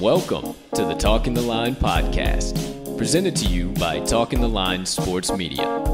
Welcome to the Talking the Line podcast, presented to you by Talking the Line Sports Media,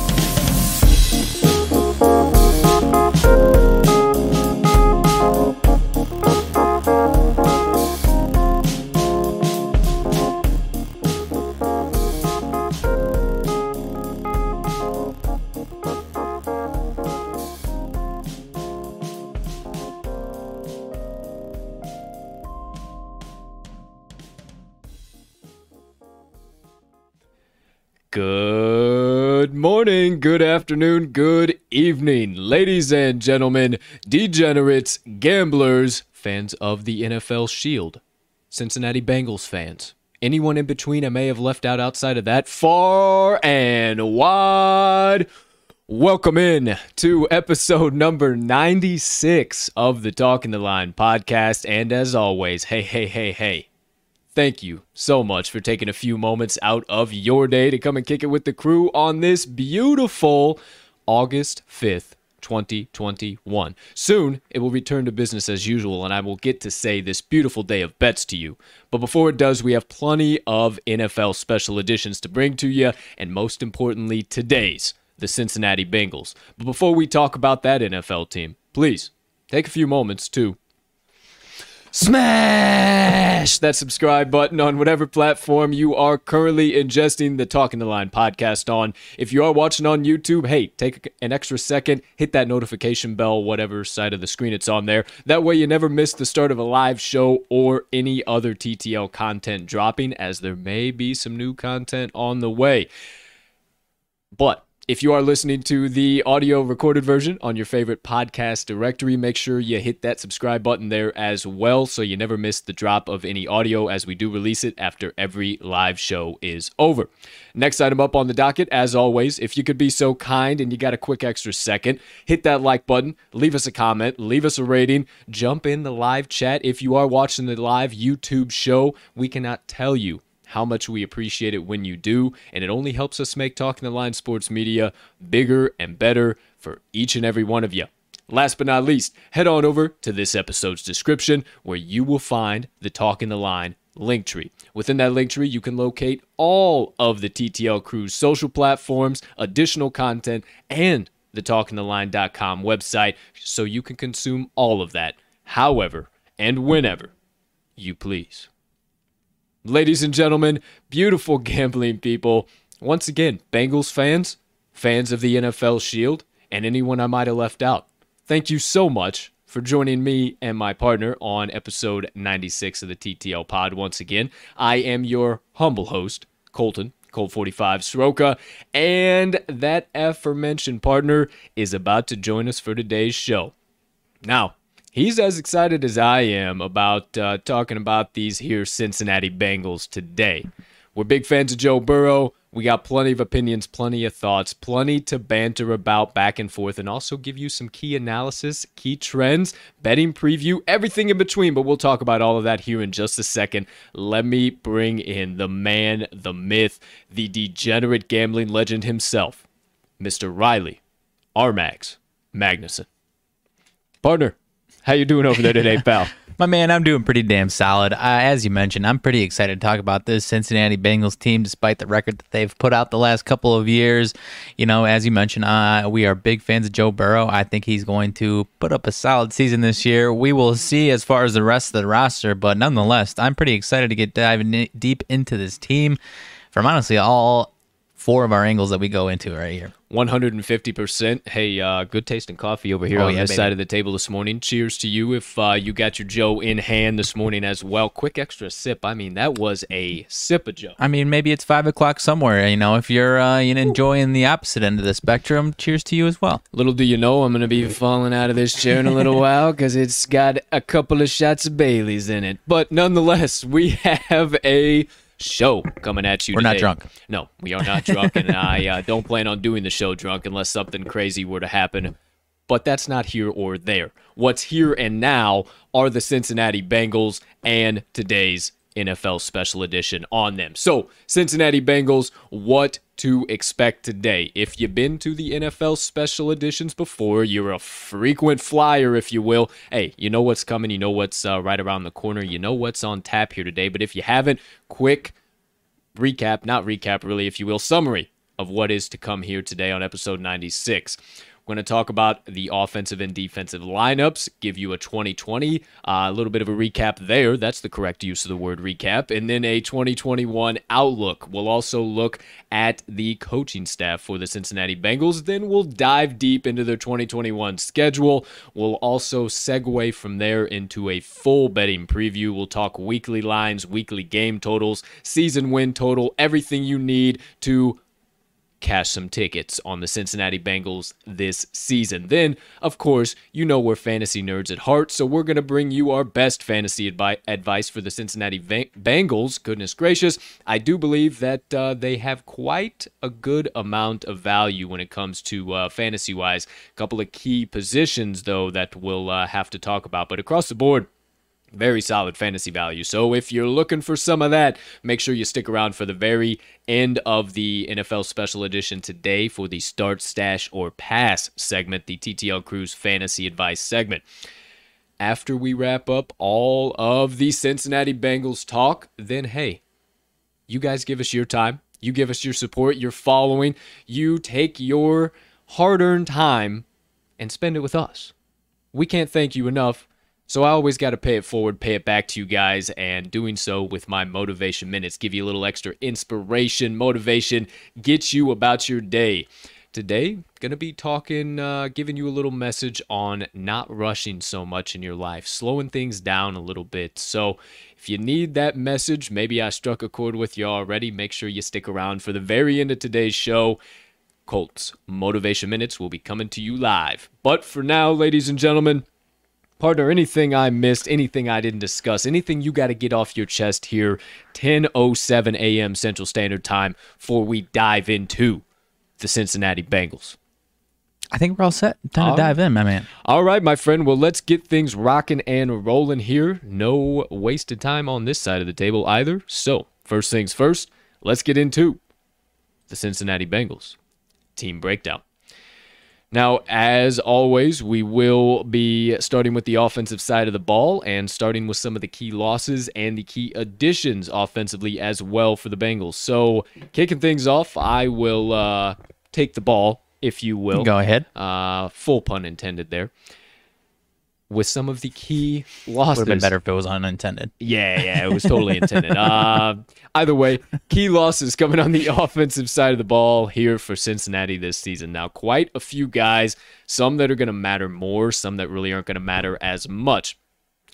Afternoon, good evening, ladies and gentlemen, degenerates, gamblers, fans of the NFL Shield, Cincinnati Bengals fans, anyone in between I may have left out outside of that, far and wide. Welcome in to episode number 96 of the Talking the Line podcast. And as always, hey, hey, hey, hey Thank you so much for taking a few moments out of your day to come and kick it with the crew on this beautiful August 5th, 2021. Soon, it will return to business as usual, and I will get to say this beautiful day of bets to you. But before it does, we have plenty of NFL special editions to bring to you, and most importantly, today's the Cincinnati Bengals. But before we talk about that NFL team, please take a few moments to smash that subscribe button on whatever platform you are currently ingesting the Talking the Line podcast on. If you are watching on YouTube, hey, take an extra second, hit that notification bell, whatever side of the screen it's on there. That way you never miss the start of a live show or any other TTL content dropping, as there may be some new content on the way. But if you are listening to the audio recorded version on your favorite podcast directory, make sure you hit that subscribe button there as well so you never miss the drop of any audio as we do release it after every live show is over. Next item up on the docket, as always, if you could be so kind and you got a quick extra second, hit that like button, leave us a comment, leave us a rating, jump in the live chat. If you are watching the live YouTube show, we cannot tell you how much we appreciate it when you do, and it only helps us make Talking the Line Sports Media bigger and better for each and every one of you. Last but not least, head on over to this episode's description where you will find the Talking the Line link tree. Within that link tree, you can locate all of the TTL Crew's social platforms, additional content, and the talkingtheline.com website so you can consume all of that however and whenever you please. Ladies and gentlemen, beautiful gambling people, once again, Bengals fans, fans of the NFL Shield, and anyone I might have left out. Thank you so much for joining me and my partner on episode 96 of the TTL Pod once again. I am your humble host, Colton, Colt 45 Soroka, and that aforementioned partner is about to join us for today's show. Now, he's as excited as I am about uh, talking about these here Cincinnati Bengals today. We're big fans of Joe Burrow. We got plenty of opinions, plenty of thoughts, plenty to banter about back and forth, and also give you some key analysis, key trends, betting preview, everything in between. But we'll talk about all of that here in just a second. Let me bring in the man, the myth, the degenerate gambling legend himself, Mr. Riley Armags Magnuson. Partner, how you doing over there today, pal? My man, I'm doing pretty damn solid. Uh, as you mentioned, I'm pretty excited to talk about this Cincinnati Bengals team, despite the record that they've put out the last couple of years. You know, as you mentioned, uh, we are big fans of Joe Burrow. I think he's going to put up a solid season this year. We will see as far as the rest of the roster, but nonetheless, I'm pretty excited to get diving deep into this team from honestly all four of our angles that we go into right here. 150%. Hey, uh, good tasting coffee over here Oh, on yeah, this baby. side of the table this morning. Cheers to you if uh, you got your Joe in hand this morning as well. Quick extra sip. I mean, that was a sip of Joe. I mean, maybe it's five o'clock somewhere. You know, if you're uh, you know, enjoying the opposite end of the spectrum, cheers to you as well. Little do you know, I'm going to be falling out of this chair in a little while because it's got a couple of shots of Bailey's in it. But nonetheless, we have a show coming at you We're not drunk. No, we are not drunk, and I uh, don't plan on doing the show drunk unless something crazy were to happen. But that's not here or there. What's here and now are the Cincinnati Bengals and today's NFL special edition on them. So, Cincinnati Bengals, what to expect today? If you've been to the NFL special editions before, you're a frequent flyer, if you will. Hey, you know what's coming, you know what's uh, right around the corner, you know what's on tap here today. But if you haven't, quick recap, not recap really, if you will, summary of what is to come here today on episode 96. Going to talk about the offensive and defensive lineups, give you a 2020, uh, a little bit of a recap there. That's the correct use of the word recap. And then a 2021 outlook. We'll also look at the coaching staff for the Cincinnati Bengals. Then we'll dive deep into their 2021 schedule. We'll also segue from there into a full betting preview. We'll talk weekly lines, weekly game totals, season win total, everything you need to cash some tickets on the Cincinnati Bengals this season. Then, of course, you know we're fantasy nerds at heart, so we're going to bring you our best fantasy advi- advice for the Cincinnati Bengals. Goodness gracious, I do believe that uh, they have quite a good amount of value when it comes to uh, fantasy wise. A couple of key positions, though, that we'll uh, have to talk about, but across the board, very solid fantasy value. So if you're looking for some of that, make sure you stick around for the very end of the NFL special edition today for the start, stash, or pass segment, the TTL Crew's fantasy advice segment. After we wrap up all of the Cincinnati Bengals talk, then hey, you guys give us your time. You give us your support, your following. You take your hard earned time and spend it with us. We can't thank you enough. So I always got to pay it forward, pay it back to you guys, and doing so with my motivation minutes, give you a little extra inspiration, motivation, get you about your day. Today, gonna be talking, uh, giving you a little message on not rushing so much in your life, slowing things down a little bit. So, if you need that message, maybe I struck a chord with you already. Make sure you stick around for the very end of today's show. Colts Motivation Minutes will be coming to you live. But for now, ladies and gentlemen, partner, anything I missed, anything I didn't discuss, anything you got to get off your chest here, 10:07 a.m. Central Standard Time, before we dive into the Cincinnati Bengals. I think we're all set. Time All to dive in, my man. All right, my friend. Well, let's get things rocking and rolling here. No wasted time on this side of the table either. So, first things first, let's get into the Cincinnati Bengals team breakdown. Now, as always, we will be starting with the offensive side of the ball and starting with some of the key losses and the key additions offensively as well for the Bengals. So, kicking things off, I will uh, take the ball, if you will. Go ahead. Uh, full pun intended there. With some of the key losses. Would have been better if it was unintended. Yeah, yeah, it was totally intended. Uh, either way, key losses coming on the offensive side of the ball here for Cincinnati this season. Now, quite a few guys, some that are going to matter more, some that really aren't going to matter as much.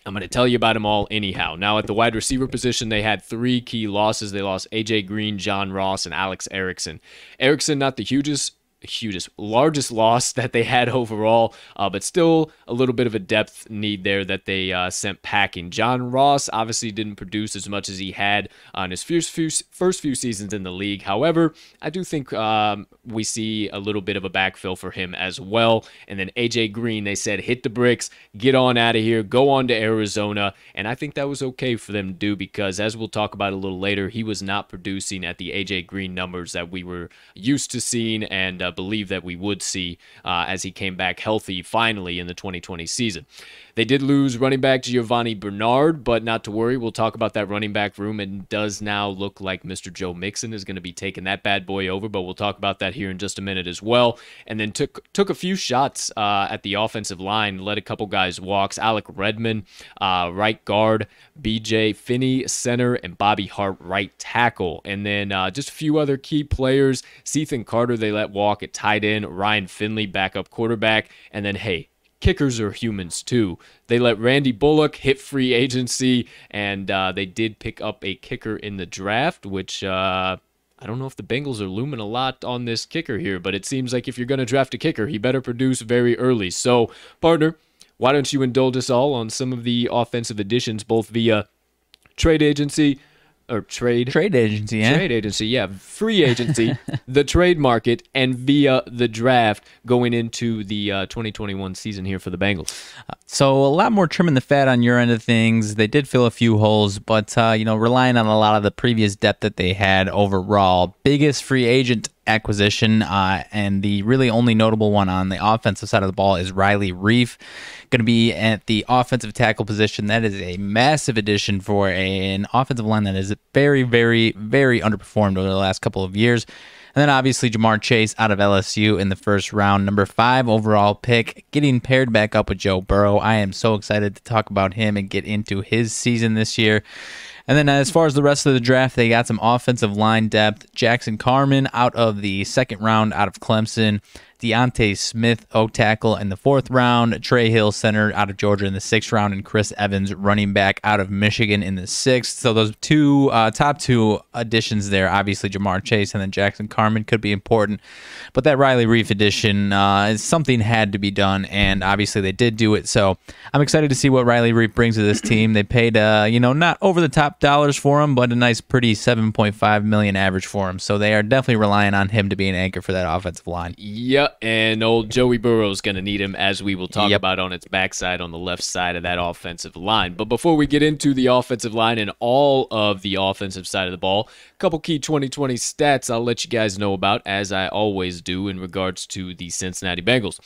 I'm going to tell you about them all anyhow. Now, at the wide receiver position, they had three key losses. They lost AJ Green, John Ross, and Alex Erickson. Erickson, not the hugest hugest, largest loss that they had overall, uh, but still a little bit of a depth need there that they uh, sent packing. John Ross obviously didn't produce as much as he had on his first few, first few seasons in the league. However, I do think um, we see a little bit of a backfill for him as well. And then AJ Green, they said, hit the bricks, get on out of here, go on to Arizona. And I think that was okay for them to do because, as we'll talk about a little later, he was not producing at the AJ Green numbers that we were used to seeing and uh, believe that we would see uh, as he came back healthy finally in the 2020 season. They did lose running back Giovani Bernard, but not to worry. We'll talk about that running back room. and does now look like Mr. Joe Mixon is going to be taking that bad boy over, but we'll talk about that here in just a minute as well. And then took took a few shots uh, at the offensive line, let a couple guys walks. Alec Redmond, uh, right guard, BJ Finney, center, and Bobby Hart, right tackle. And then uh, just a few other key players. Cethan Carter, they let walk at tight end. Ryan Finley, backup quarterback. And then, hey, kickers are humans too. They let Randy Bullock hit free agency, and uh, they did pick up a kicker in the draft, which uh, I don't know if the Bengals are looming a lot on this kicker here, but it seems like if you're going to draft a kicker, he better produce very early. So, partner, why don't you indulge us all on some of the offensive additions, both via trade agency or trade trade agency, yeah. Trade agency, yeah, free agency, the trade market, and via the draft going into the uh, 2021 season here for the Bengals. So a lot more trimming the fat on your end of things. They did fill a few holes, but uh, you know, relying on a lot of the previous depth that they had overall. Biggest free agent acquisition, uh, and the really only notable one on the offensive side of the ball is Riley Reiff, going to be at the offensive tackle position. That is a massive addition for a, an offensive line that is very, very, very underperformed over the last couple of years. And then obviously Ja'Marr Chase out of LSU in the first round, number five overall pick, getting paired back up with Joe Burrow. I am so excited to talk about him and get into his season this year. And then as far as the rest of the draft, they got some offensive line depth. Jackson Carman out of the second round out of Clemson. D'Ante Smith, O tackle in the fourth round, Trey Hill, center out of Georgia in the sixth round, and Chris Evans, running back out of Michigan in the sixth. So those two uh, top two additions there, obviously Ja'Marr Chase and then Jackson Carman could be important, but that Riley Reiff addition uh, is something had to be done, and obviously they did do it. So I'm excited to see what Riley Reiff brings to this team. They paid, uh, you know, not over the top dollars for him, but a nice, pretty 7.5 million average for him. So they are definitely relying on him to be an anchor for that offensive line. Yep and old Joey Burrow is going to need him, as we will talk yep. about on its backside on the left side of that offensive line. But before we get into the offensive line and all of the offensive side of the ball, a couple key 2020 stats I'll let you guys know about, as I always do in regards to the Cincinnati Bengals.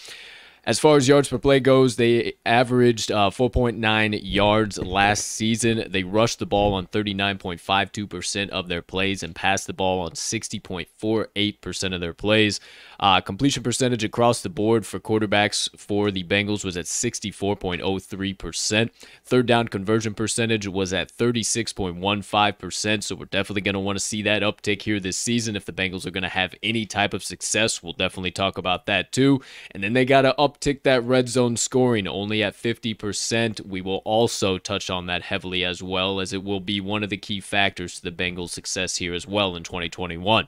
As far as yards per play goes, they averaged uh, 4.9 yards last season. They rushed the ball on 39.52% of their plays and passed the ball on 60.48% of their plays. Uh, completion percentage across the board for quarterbacks for the Bengals was at 64.03%. Third down conversion percentage was at 36.15%. So we're definitely going to want to see that uptick here this season if the Bengals are going to have any type of success. We'll definitely talk about that too. And then they got to uptick that red zone scoring only at 50%. We will also touch on that heavily as well, as it will be one of the key factors to the Bengals' success here as well in 2021.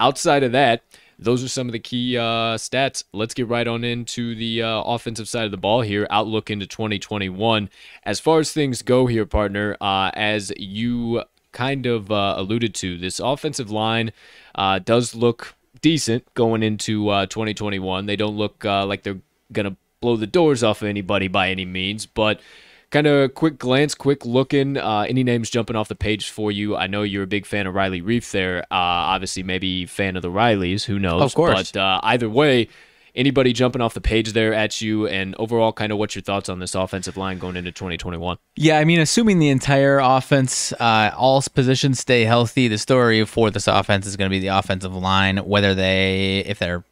Outside of that, those are some of the key uh, stats. Let's get right on into the uh, offensive side of the ball here. Outlook into 2021. As far as things go here, partner, uh, as you kind of uh, alluded to, this offensive line uh, does look decent going into uh, 2021. They don't look like they're to blow the doors off of anybody by any means, but kind of quick glance, quick looking. Uh, any names jumping off the page for you? I know you're a big fan of Riley Reiff there. Uh, obviously, maybe fan of the Rileys. Who knows? Of course. But uh, either way, anybody jumping off the page there at you? And overall kind of what's your thoughts on this offensive line going into 2021 yeah i mean assuming the entire offense uh, all positions stay healthy the story for this offense is going to be the offensive line. Whether they if they're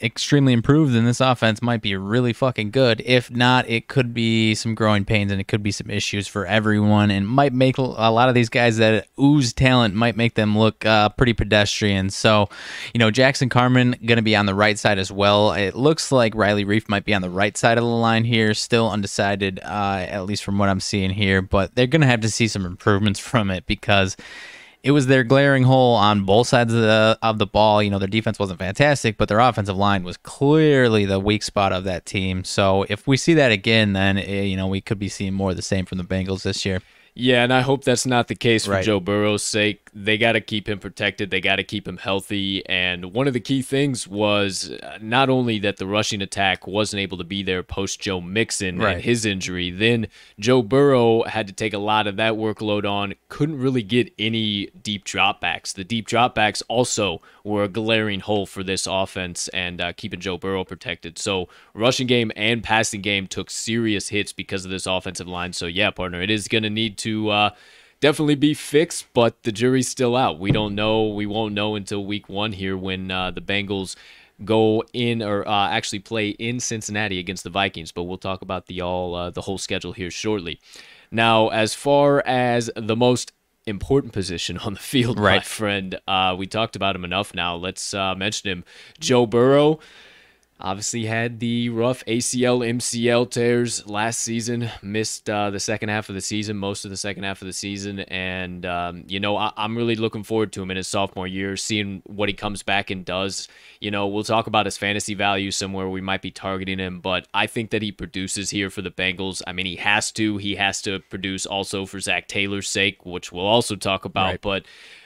extremely improved then this offense might be really fucking good. If not it could be some growing pains and it could be some issues for everyone and might make a lot of these guys that ooze talent might make them look uh, pretty pedestrian. So you know jackson carman going to be on the right side as well it looks like Riley Reiff might be on the right side of the line here, still undecided, uh, at least from what I'm seeing here. But they're going to have to see some improvements from it because it was their glaring hole on both sides of the of the ball. You know, their defense wasn't fantastic, but their offensive line was clearly the weak spot of that team. So if we see that again, then eh, you know we could be seeing more of the same from the Bengals this year. Yeah, and I hope that's not the case for right. Joe Burrow's sake. They got to keep him protected. They got to keep him healthy. And one of the key things was uh, not only that the rushing attack wasn't able to be there post Joe Mixon Right. and his injury, then Joe Burrow had to take a lot of that workload on. Couldn't really get any deep dropbacks. The deep dropbacks also were a glaring hole for this offense and uh, keeping Joe Burrow protected. So rushing game and passing game took serious hits because of this offensive line. So yeah, partner, it is going to need to. Uh, definitely be fixed, but the jury's still out. We don't know. We won't know until week one here when uh, the Bengals go in or uh, actually play in Cincinnati against the Vikings. But we'll talk about the all uh, the whole schedule here shortly. Now, as far as the most important position on the field, my Right. friend, uh, we talked about him enough. Now let's uh, mention him. Joe Burrow obviously had the rough ACL MCL tears last season missed uh, the second half of the season most of the second half of the season and um, you know I- i'm really looking forward to him in his sophomore year seeing what he comes back and does you know we'll talk about his fantasy value somewhere we might be targeting him but i think that he produces here for the bengals i mean he has to he has to produce also for zac taylor's sake which we'll also talk about Right. but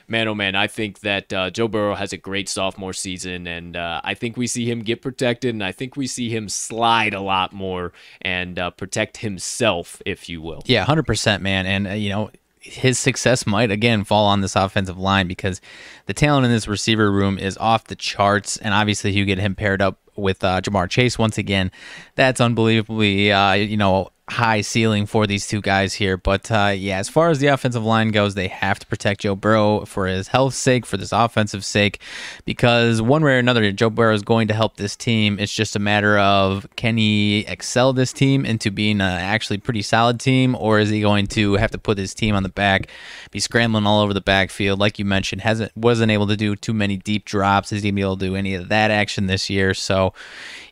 man, oh man, I think that uh, Joe Burrow has a great sophomore season, and uh, I think we see him get protected, and I think we see him slide a lot more and uh, protect himself, if you will. Yeah, hundred percent, man. And uh, you know, his success might again fall on this offensive line because the talent in this receiver room is off the charts. And obviously, you get him paired up with uh, Ja'Marr Chase once again. That's unbelievably, uh, you know. High ceiling for these two guys here, but uh, yeah, as far as the offensive line goes, they have to protect Joe Burrow for his health's sake, for this offensive sake, because one way or another, Joe Burrow is going to help this team. It's just a matter of can he excel this team into being an actually pretty solid team, or is he going to have to put his team on the back, be scrambling all over the backfield, like you mentioned, hasn't wasn't able to do too many deep drops, is he able to do any of that action this year? So,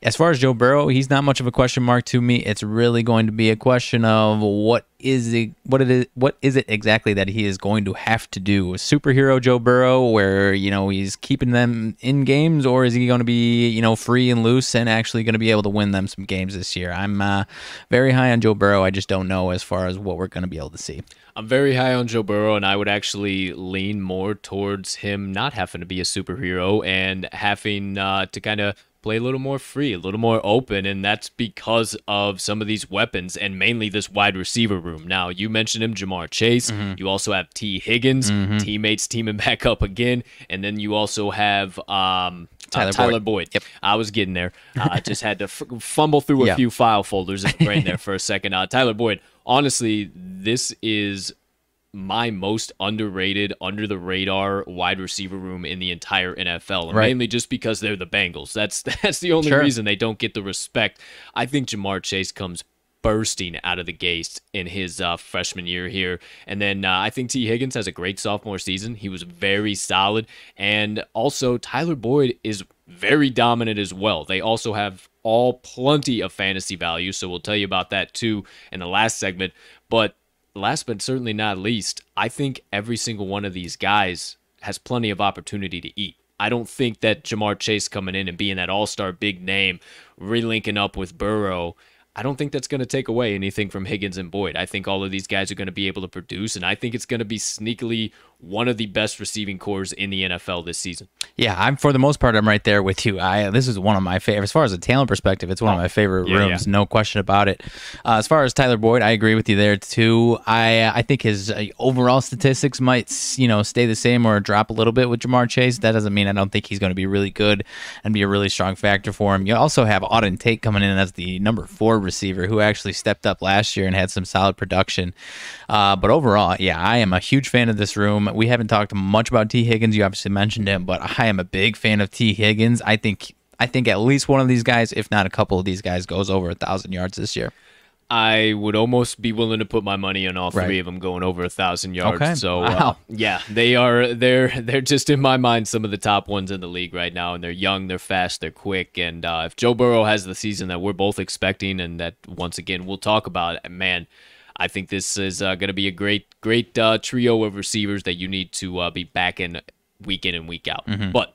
as far as Joe Burrow, he's not much of a question mark to me. It's really going to be a question of what is it what it is what is it exactly that he is going to have to do? A superhero Joe Burrow where, you know, he's keeping them in games or is he going to be, you know, free and loose and actually going to be able to win them some games this year? I'm uh, very high on Joe Burrow. I just don't know as far as what we're going to be able to see. I'm very high on Joe Burrow, and I would actually lean more towards him not having to be a superhero and having uh, to kind of play a little more free, a little more open, and that's because of some of these weapons and mainly this wide receiver room. Now, you mentioned him, Ja'Marr Chase. You also have Tee Higgins, teammates teaming back up again, and then you also have um, Tyler uh, Tyler Boyd. Boyd. Yep. I was getting there. Uh, I just had to f- fumble through a Yeah. few file folders in the brain there for a second. Uh, Tyler Boyd, honestly, this is my most underrated, under the radar wide receiver room in the entire NFL, Right. mainly just because they're the Bengals. That's that's the only Sure. reason they don't get the respect. I think Ja'Marr Chase comes bursting out of the gates in his uh, freshman year here, and then uh, I think Tee Higgins has a great sophomore season. He was very solid, and also Tyler Boyd is very dominant as well. They also have all plenty of fantasy value, so we'll tell you about that too in the last segment, but last but certainly not least, I think every single one of these guys has plenty of opportunity to eat. I don't think that Ja'Marr Chase coming in and being that all star big name, relinking up with Burrow, I don't think that's going to take away anything from Higgins and Boyd. I think all of these guys are going to be able to produce, and I think it's going to be sneakily one of the best receiving cores in the NFL this season. Yeah, I'm for the most part I'm right there with you. I this is one of my favorite as far as a talent perspective. It's one of my favorite Oh, yeah, rooms, yeah. no question about it. Uh, as far as Tyler Boyd, I agree with you there too. I I think his uh, overall statistics might you know stay the same or drop a little bit with Ja'Marr Chase. That doesn't mean I don't think he's going to be really good and be a really strong factor for him. You also have Auden Tate coming in as the number four receiver who actually stepped up last year and had some solid production. Uh, but overall, yeah, I am a huge fan of this room. We haven't talked much about Tee Higgins. You obviously mentioned him, but I am a big fan of Tee Higgins. I think I think at least one of these guys, if not a couple of these guys, goes over a thousand yards this year. I would almost be willing to put my money on all three Right. of them going over a thousand yards. Okay. So uh, Wow. yeah, they are they're they're just in my mind some of the top ones in the league right now, and they're young, they're fast, they're quick, and uh, if Joe Burrow has the season that we're both expecting, and that once again we'll talk about, man. I think this is uh, going to be a great, great uh, trio of receivers that you need to uh, be back in week in and week out. Mm-hmm. But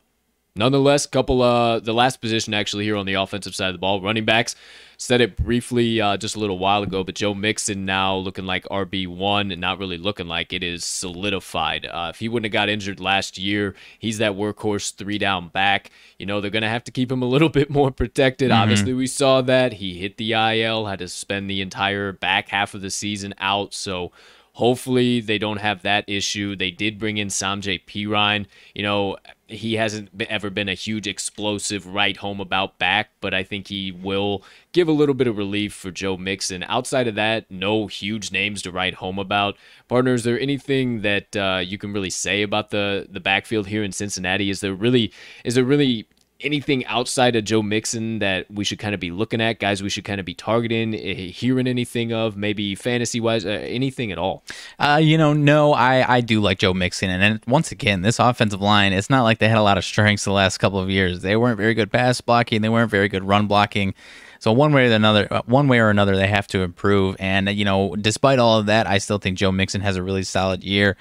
Nonetheless, couple uh the last position actually here on the offensive side of the ball, running backs. Said it briefly uh, just a little while ago, but Joe Mixon now looking like RB one, and not really looking like it is solidified. Uh, if he wouldn't have got injured last year, he's that workhorse three down back. You know they're gonna have to keep him a little bit more protected. Mm-hmm. Obviously, we saw that he hit the IL, had to spend the entire back half of the season out. So Hopefully, they don't have that issue. They did bring in Samaje Perine. You know, he hasn't ever been a huge explosive right home about back, but I think he will give a little bit of relief for Joe Mixon. Outside of that, no huge names to write home about. Partner, is there anything that uh, you can really say about the the backfield here in Cincinnati? Is there really is there really anything outside of Joe Mixon that we should kind of be looking at, guys we should kind of be targeting, eh, hearing anything of, maybe fantasy wise, uh, anything at all? Uh, you know, no, I, I do like Joe Mixon. And then once again, this offensive line, it's not like they had a lot of strengths the last couple of years. They weren't very good pass blocking, they weren't very good run blocking. So one way or another, uh, one way or another, they have to improve. And you know, despite all of that, I still think Joe Mixon has a really solid year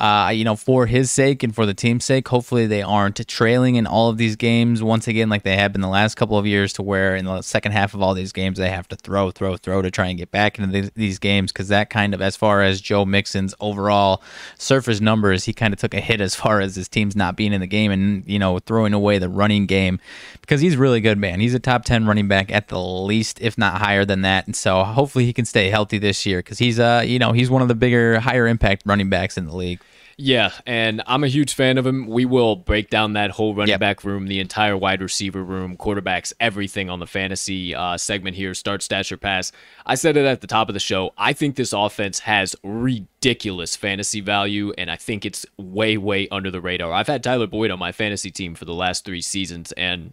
uh, you know, for his sake and for the team's sake, hopefully they aren't trailing in all of these games once again, like they have been the last couple of years, to where in the second half of all these games they have to throw, throw, throw to try and get back into these, these games. Because that kind of, as far as Joe Mixon's overall surface numbers, he kind of took a hit as far as his team's not being in the game and you know throwing away the running game because he's really good, man. He's a top ten running back at the least, if not higher than that. And so hopefully he can stay healthy this year because he's uh you know he's one of the bigger, higher impact running backs in the league. Yeah, and I'm a huge fan of him. We will break down that whole running yep. back room, the entire wide receiver room, quarterbacks, everything on the fantasy uh, segment here. Start, stature, pass. I said it at the top of the show. I think this offense has ridiculous fantasy value, and I think it's way, way under the radar. I've had Tyler Boyd on my fantasy team for the last three seasons, and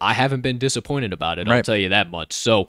I haven't been disappointed about it. Right. I'll tell you that much. So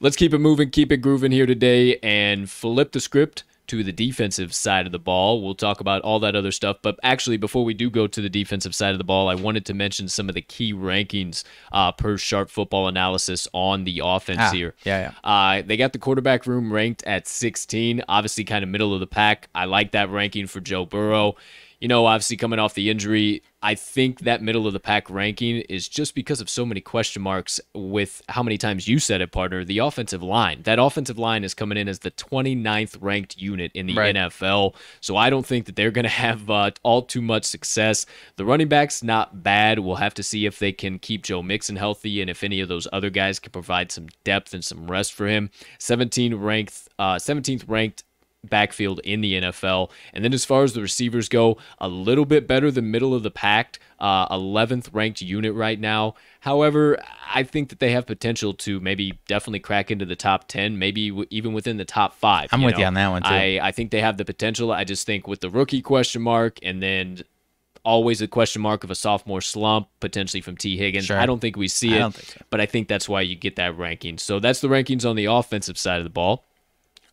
let's keep it moving, keep it grooving here today, and flip the script to the defensive side of the ball. We'll talk about all that other stuff. But actually, before we do go to the defensive side of the ball, I wanted to mention some of the key rankings uh, per sharp football analysis on the offense ah, here. Yeah, yeah. Uh, they got the quarterback room ranked at 16, obviously kind of middle of the pack. I like that ranking for Joe Burrow you know, obviously coming off the injury, I think that middle of the pack ranking is just because of so many question marks with how many times you said it, partner, the offensive line. That offensive line is coming in as the 29th ranked unit in the right. NFL. So I don't think that they're going to have uh, all too much success. The running back's not bad. We'll have to see if they can keep Joe Mixon healthy and if any of those other guys can provide some depth and some rest for him. 17 ranked, uh, 17th ranked backfield in the NFL. And then as far as the receivers go, a little bit better than middle of the pack, uh, 11th ranked unit right now. However, I think that they have potential to maybe definitely crack into the top 10, maybe w- even within the top five. I'm you with know? you on that one too. I, I think they have the potential. I just think with the rookie question mark and then always a question mark of a sophomore slump potentially from Tee Higgins. Sure. I don't think we see it, so. but I think that's why you get that ranking. So that's the rankings on the offensive side of the ball.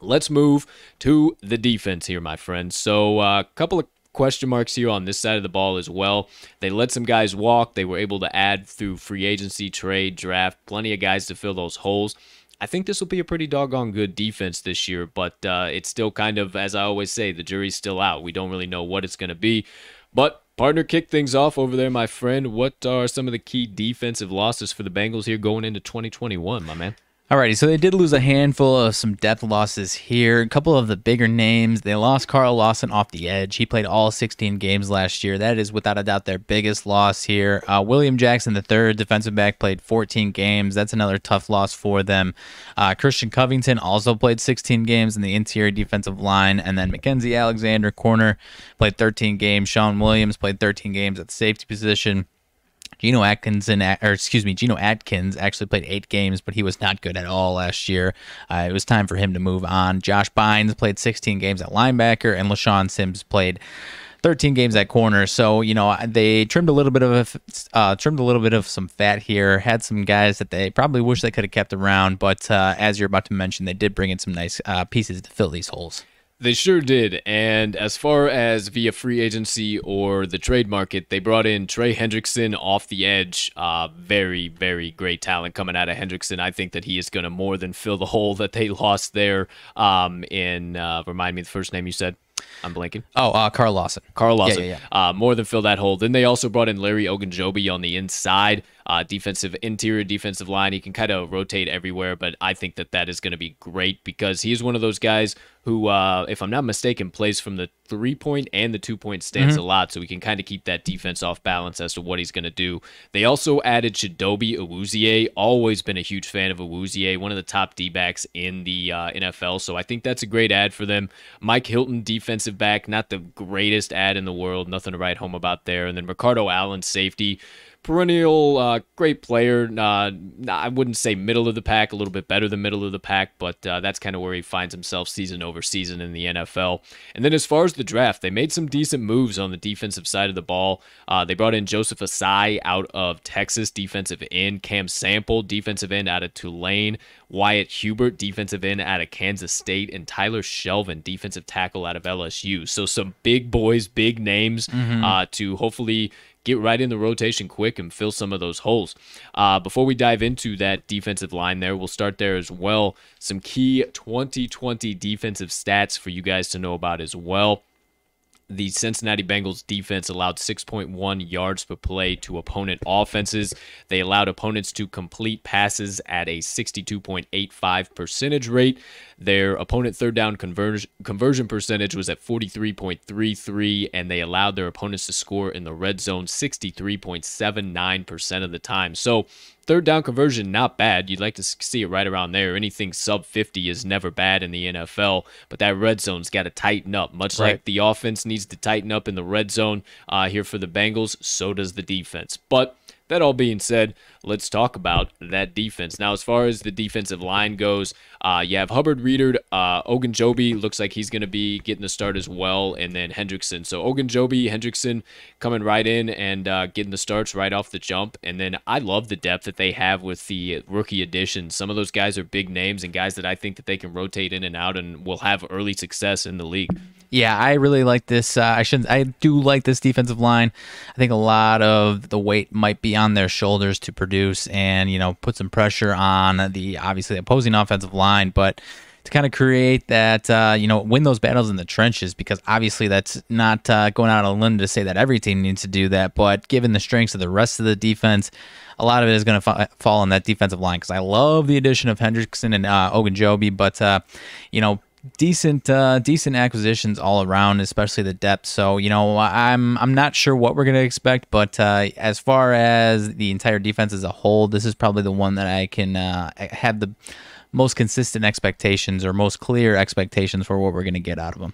Let's move to the defense here, my friends. So, a uh, couple of question marks here on this side of the ball as well. They let some guys walk. They were able to add through free agency, trade, draft, plenty of guys to fill those holes. I think this will be a pretty doggone good defense this year, but uh, it's still kind of, as I always say, the jury's still out. We don't really know what it's going to be. But partner, kick things off over there, my friend. What are some of the key defensive losses for the Bengals here going into 2021, my man? Alrighty, so they did lose a handful of some depth losses here. A couple of the bigger names. They lost Carl Lawson off the edge. He played all 16 games last year. That is without a doubt their biggest loss here. Uh, William Jackson, the third defensive back, played 14 games. That's another tough loss for them. Uh, Christian Covington also played 16 games in the interior defensive line. And then Mackensie Alexander, corner, played 13 games. Shawn Williams played 13 games at the safety position. Geno Atkins and or excuse me, Geno Atkins actually played eight games, but he was not good at all last year. Uh, it was time for him to move on. Josh Bynes played 16 games at linebacker, and LeShaun Sims played 13 games at corner. So you know they trimmed a little bit of uh, trimmed a little bit of some fat here. Had some guys that they probably wish they could have kept around, but uh, as you're about to mention, they did bring in some nice uh, pieces to fill these holes. They sure did. And as far as via free agency or the trade market, they brought in Trey Hendrickson off the edge. Uh, very, very great talent coming out of Hendrickson. I think that he is going to more than fill the hole that they lost there. Um, in uh, remind me the first name you said. I'm blanking. Oh, uh, Carl Lawson. Carl Lawson. Yeah, yeah, Uh, more than fill that hole. Then they also brought in Larry Ogunjobi on the inside, uh, defensive interior defensive line. He can kind of rotate everywhere, but I think that that is going to be great because he's one of those guys who, uh, if I'm not mistaken, plays from the three point and the two point stance a lot, so we can kind of keep that defense off balance as to what he's going to do. They also added Chidobe Awuzie. Always been a huge fan of Awuzie, one of the top D backs in the uh, NFL, so I think that's a great ad for them. Mike Hilton, defensive back, not the greatest ad in the world, nothing to write home about there. And then Ricardo Allen, safety perennial uh, great player. Uh, I wouldn't say middle of the pack, a little bit better than middle of the pack, but uh, that's kind of where he finds himself season over season in the NFL. And then as far as the draft, they made some decent moves on the defensive side of the ball. Uh, they brought in Joseph Ossai out of Texas, defensive end, Cam Sample, defensive end out of Tulane, Wyatt Hubert, defensive end out of Kansas State, and Tyler Shelvin, defensive tackle out of LSU. So some big boys, big names uh, to hopefully get right in the rotation quick and fill some of those holes. Uh, before we dive into that defensive line there, we'll start there as well. Some key 2020 defensive stats for you guys to know about as well the Cincinnati Bengals defense allowed 6.1 yards per play to opponent offenses. They allowed opponents to complete passes at a 62.85 percentage rate. Their opponent third down conversion conversion percentage was at 43.33, and they allowed their opponents to score in the red zone 63.79% of the time. So third down conversion not bad you'd like to see it right around there anything sub 50 is never bad in the nfl but that red zone's got to tighten up much Right. like the offense needs to tighten up in the red zone uh, here for the bengals so does the defense but that all being said, let's talk about that defense. Now, as far as the defensive line goes, uh, you have Hubbard Reader, uh, Ogunjobi looks like he's going to be getting the start as well, and then Hendrickson. So Ogunjobi, Hendrickson coming right in and uh, getting the starts right off the jump. And then I love the depth that they have with the rookie additions. Some of those guys are big names and guys that I think that they can rotate in and out and will have early success in the league. Yeah, I really like this. Uh, I shouldn't. I do like this defensive line. I think a lot of the weight might be on their shoulders to produce, and you know, put some pressure on the obviously opposing offensive line, but to kind of create that, uh, you know, win those battles in the trenches. Because obviously, that's not uh, going out on a limb to say that every team needs to do that. But given the strengths of the rest of the defense, a lot of it is going to fa- fall on that defensive line. Because I love the addition of Hendrickson and uh, Ogunjobi, but uh, you know decent uh decent acquisitions all around especially the depth so you know i'm i'm not sure what we're to expect but uh as far as the entire defense as a whole this is probably the one that i can uh have the most consistent expectations or most clear expectations for what we're to get out of them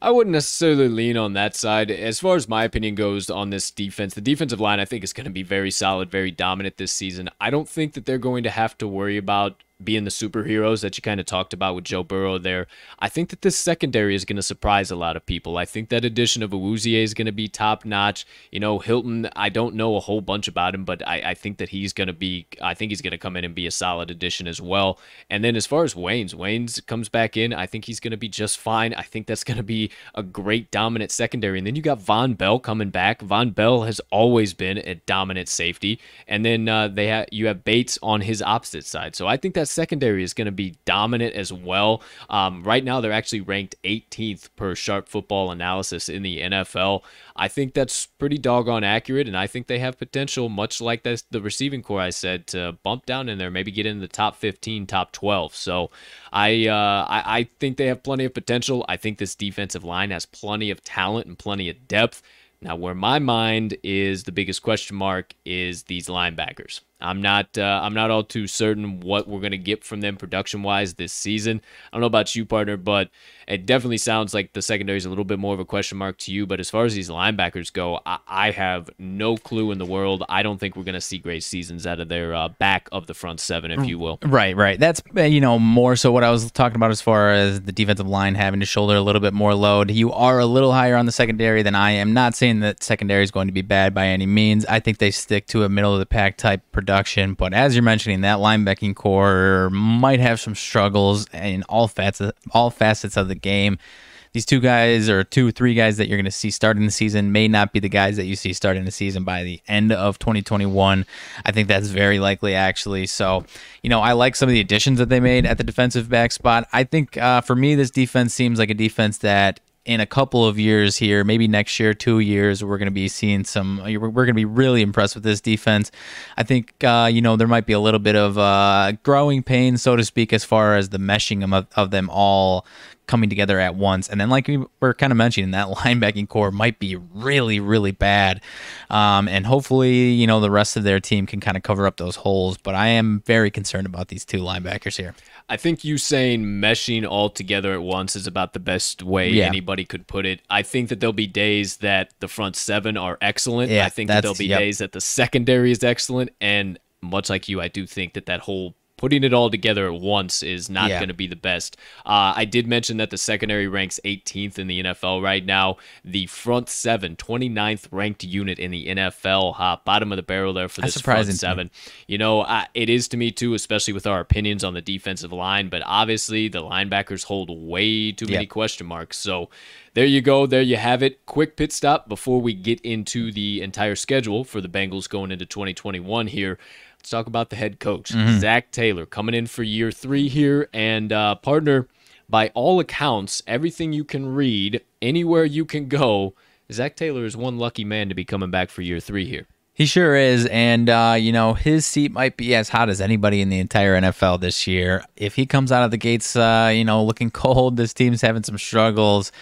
I wouldn't necessarily lean on that side. As far as my opinion goes on this defense, the defensive line I think is going to be very solid, very dominant this season. I don't think that they're going to have to worry about being the superheroes that you kind of talked about with Joe Burrow there. I think that this secondary is going to surprise a lot of people. I think that addition of Awuzie is going to be top notch. You know, Hilton, I don't know a whole bunch about him, but I, I think that he's going to be, I think he's going to come in and be a solid addition as well. And then as far as Waynes, Waynes comes back in. I think he's going to be just fine. I think that's going to be a great dominant secondary. And then you got Vonn Bell coming back. Vonn Bell has always been a dominant safety. And then uh, they have you have Bates on his opposite side. So I think that secondary is going to be dominant as well. Um, right now, they're actually ranked 18th per Sharp Football Analysis in the NFL. I think that's pretty doggone accurate, and I think they have potential, much like this, the receiving core I said, to bump down in there, maybe get in the top 15, top 12. So I, uh, I I think they have plenty of potential. I think this defensive line has plenty of talent and plenty of depth. Now, where my mind is the biggest question mark is these linebackers. I'm not uh, I'm not all too certain what we're gonna get from them production wise this season. I don't know about you, partner, but it definitely sounds like the secondary is a little bit more of a question mark to you. But as far as these linebackers go, I, I have no clue in the world. I don't think we're gonna see great seasons out of their uh, back of the front seven, if you will. Right, right. That's uh, you know more so what I was talking about as far as the defensive line having to shoulder a little bit more load. You are a little higher on the secondary than I am. Not saying that secondary is going to be bad by any means. I think they stick to a middle of the pack type production. But as you're mentioning, that linebacking core might have some struggles in all facets all facets of the game. These two guys or two, three guys that you're going to see starting the season may not be the guys that you see starting the season by the end of 2021. I think that's very likely, actually. So, you know, I like some of the additions that they made at the defensive back spot. I think uh, for me, this defense seems like a defense that in a couple of years here, maybe next year, two years, we're going to be seeing some. We're going to be really impressed with this defense. I think uh, you know there might be a little bit of uh, growing pain, so to speak, as far as the meshing of, of them all coming together at once. And then, like we were kind of mentioning, that linebacking core might be really, really bad. Um, and hopefully, you know, the rest of their team can kind of cover up those holes. But I am very concerned about these two linebackers here. I think you saying meshing all together at once is about the best way yeah. anybody could put it. I think that there'll be days that the front seven are excellent. Yeah, I think that there'll be yep. days that the secondary is excellent. And much like you, I do think that that whole putting it all together at once is not yeah. going to be the best. Uh, I did mention that the secondary ranks 18th in the NFL right now. The front seven, 29th ranked unit in the NFL, uh, bottom of the barrel there for this front seven. You know, uh, it is to me too, especially with our opinions on the defensive line, but obviously the linebackers hold way too many question marks. So there you go. There you have it. Quick pit stop before we get into the entire schedule for the Bengals going into 2021 here. Let's talk about the head coach, mm-hmm. Zac Taylor, coming in for year three here. And uh, partner, by all accounts, everything you can read, anywhere you can go, Zac Taylor is one lucky man to be coming back for year three here. He sure is. And, uh, you know, his seat might be as hot as anybody in the entire NFL this year. If he comes out of the gates, uh, you know, looking cold, this team's having some struggles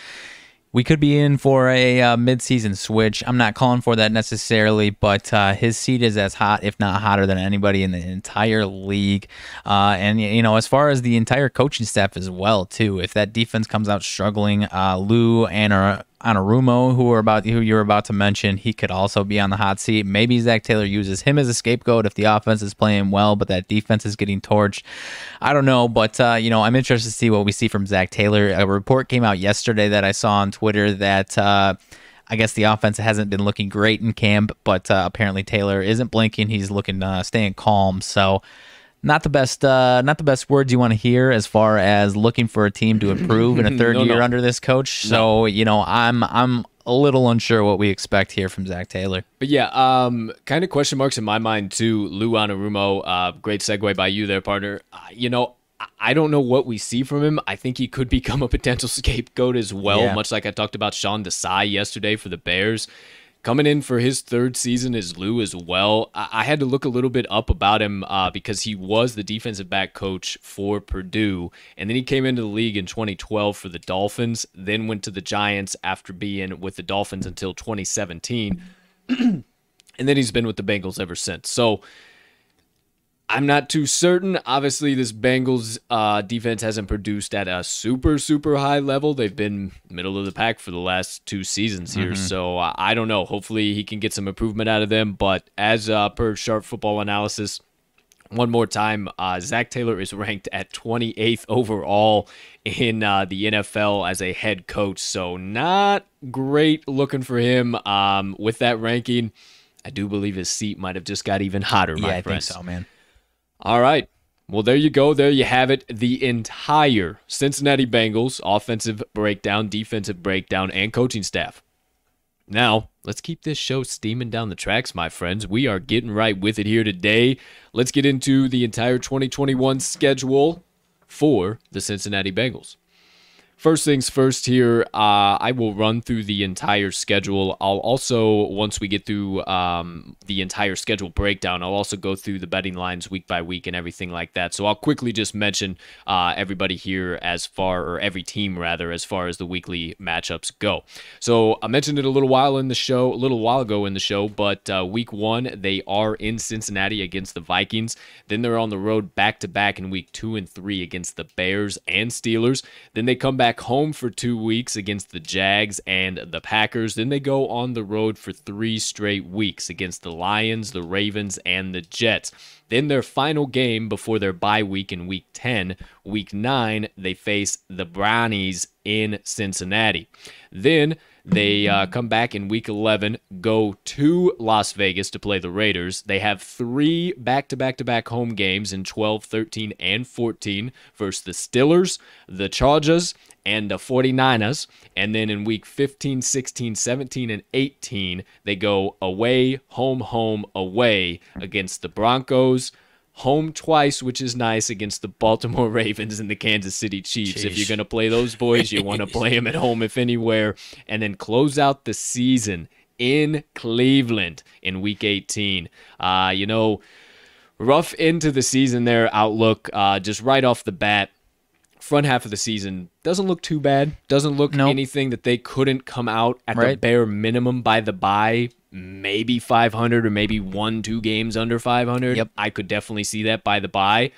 we could be in for a uh, midseason switch. I'm not calling for that necessarily, but uh, his seat is as hot, if not hotter, than anybody in the entire league. Uh, and you know, as far as the entire coaching staff as well, too. If that defense comes out struggling, uh, Lou and Anarumo, who are about who you're about to mention, he could also be on the hot seat. Maybe Zac Taylor uses him as a scapegoat if the offense is playing well, but that defense is getting torched. I don't know, but uh, you know, I'm interested to see what we see from Zac Taylor. A report came out yesterday that I saw on Twitter that. Uh, I guess the offense hasn't been looking great in camp, but uh, apparently Taylor isn't blinking. He's looking, uh, staying calm. So not the best uh, not the best words you want to hear as far as looking for a team to improve in a third no, year no. under this coach. So, you know, I'm I'm a little unsure what we expect here from Zac Taylor. But yeah, um, kind of question marks in my mind too. Lou Anarumo, uh, great segue by you there, partner. Uh, you know, I don't know what we see from him. I think he could become a potential scapegoat as well, yeah. much like I talked about Sean Desai yesterday for the Bears coming in for his third season as Lou as well. I, I had to look a little bit up about him uh, because he was the defensive back coach for Purdue, and then he came into the league in 2012 for the Dolphins, then went to the Giants after being with the Dolphins until 2017, and then he's been with the Bengals ever since. So I'm not too certain. Obviously, this Bengals uh, defense hasn't produced at a super, super high level. They've been middle of the pack for the last two seasons here. Mm-hmm. So uh, I don't know. Hopefully, he can get some improvement out of them. But as uh, per Sharp Football Analysis, one more time, uh, Zac Taylor is ranked at 28th overall in uh, the NFL as a head coach. So not great looking for him um, with that ranking. I do believe his seat might have just got even hotter, yeah, my I friend. think so, man. All right. Well, there you go. There you have it. The entire Cincinnati Bengals offensive breakdown, defensive breakdown, and coaching staff. Now, let's keep this show steaming down the tracks, my friends. We are getting right with it here today. Let's get into the entire 2021 schedule for the Cincinnati Bengals. First things first here, uh, I will run through the entire schedule. I'll also, once we get through um, the entire schedule breakdown, I'll also go through the betting lines week by week and everything like that. So I'll quickly just mention uh, everybody here as far, or every team rather, as far as the weekly matchups go. So I mentioned it a little while in the show, a little while ago in the show, but uh, week one, they are in Cincinnati against the Vikings. Then they're on the road back to back in week two and three against the Bears and Steelers. Then they come back back home for two weeks against the Jags and the Packers. Then they go on the road for three straight weeks against the Lions, the Ravens, and the Jets. Then their final game before their bye week in week 10, week 9, they face the Brownies in Cincinnati. Then they uh, come back in week 11, go to Las Vegas to play the Raiders. They have three back to back to back home games in 12, 13, and 14 versus the Steelers, the Chargers, and the 49ers. And then in week 15, 16, 17, and 18, they go away, home, home, away against the Broncos, home twice, which is nice against the Baltimore Ravens and the Kansas City Chiefs. If you're going to play those boys, you want to play them at home, if anywhere, and then close out the season in Cleveland in Week 18. Uh, you know, rough into the season there outlook, uh, just right off the bat. Front half of the season doesn't look too bad. Doesn't look Nope. anything that they couldn't come out at the bare minimum by the bye. Maybe 500 or maybe one, two games under 500. Yep. I could definitely see that by the bye.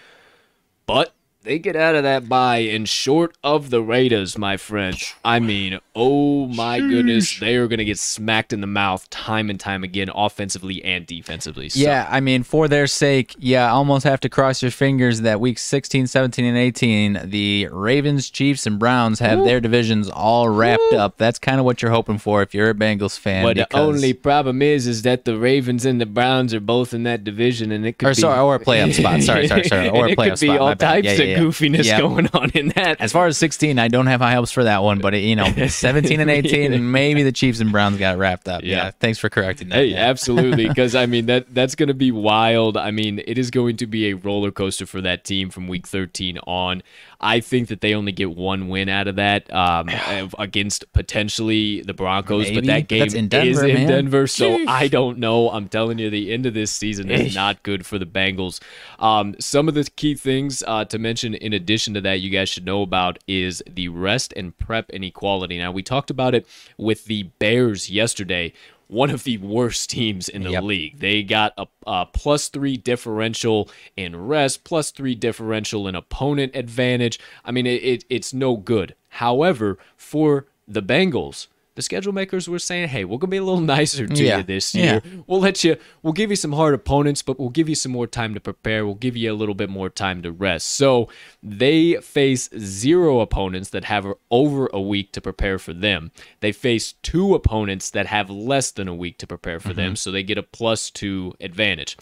But they get out of that bye and short of the Raiders, my friend. I mean, oh my goodness, they are going to get smacked in the mouth time and time again, offensively and defensively. So, Yeah, I mean, for their sake, yeah, almost have to cross your fingers that week 16, 17, and 18, the Ravens, Chiefs, and Browns have their divisions all wrapped up. That's kind of what you're hoping for if you're a Bengals fan. But the only problem is, is that the Ravens and the Browns are both in that division, and it could Or be sorry, or a playoff spot. Sorry, sorry, sorry. Or a it playoff could be spot. all types Yeah, of yeah, yeah. goofiness Yep. going on in that. As far as 16, I don't have high hopes for that one, but it, you know, 17 and 18, and maybe the Chiefs and Browns got wrapped up. Yeah. Yeah. thanks for correcting that. Hey, yeah. absolutely, because I mean that that's going to be wild. I mean, it is going to be a roller coaster for that team from week 13 on. I think that they only get one win out of that um, against potentially the Broncos, but that game in is Denver, in. Denver, so I don't know. I'm telling you, the end of this season is not good for the Bengals. Um, some of the key things uh, to mention, in addition to that, you guys should know about is the rest and prep inequality. Now, we talked about it with the Bears yesterday. One of the worst teams in the Yep. league. They got a, a plus three differential in rest, plus three differential in opponent advantage. I mean, it, it, it's no good. However, for the Bengals, the schedule makers were saying, "Hey, we're gonna be a little nicer to Yeah. you this Yeah. year. We'll let you. We'll give you some hard opponents, but we'll give you some more time to prepare. We'll give you a little bit more time to rest." So they face zero opponents that have over a week to prepare for them. They face two opponents that have less than a week to prepare for them, so they get a plus two advantage.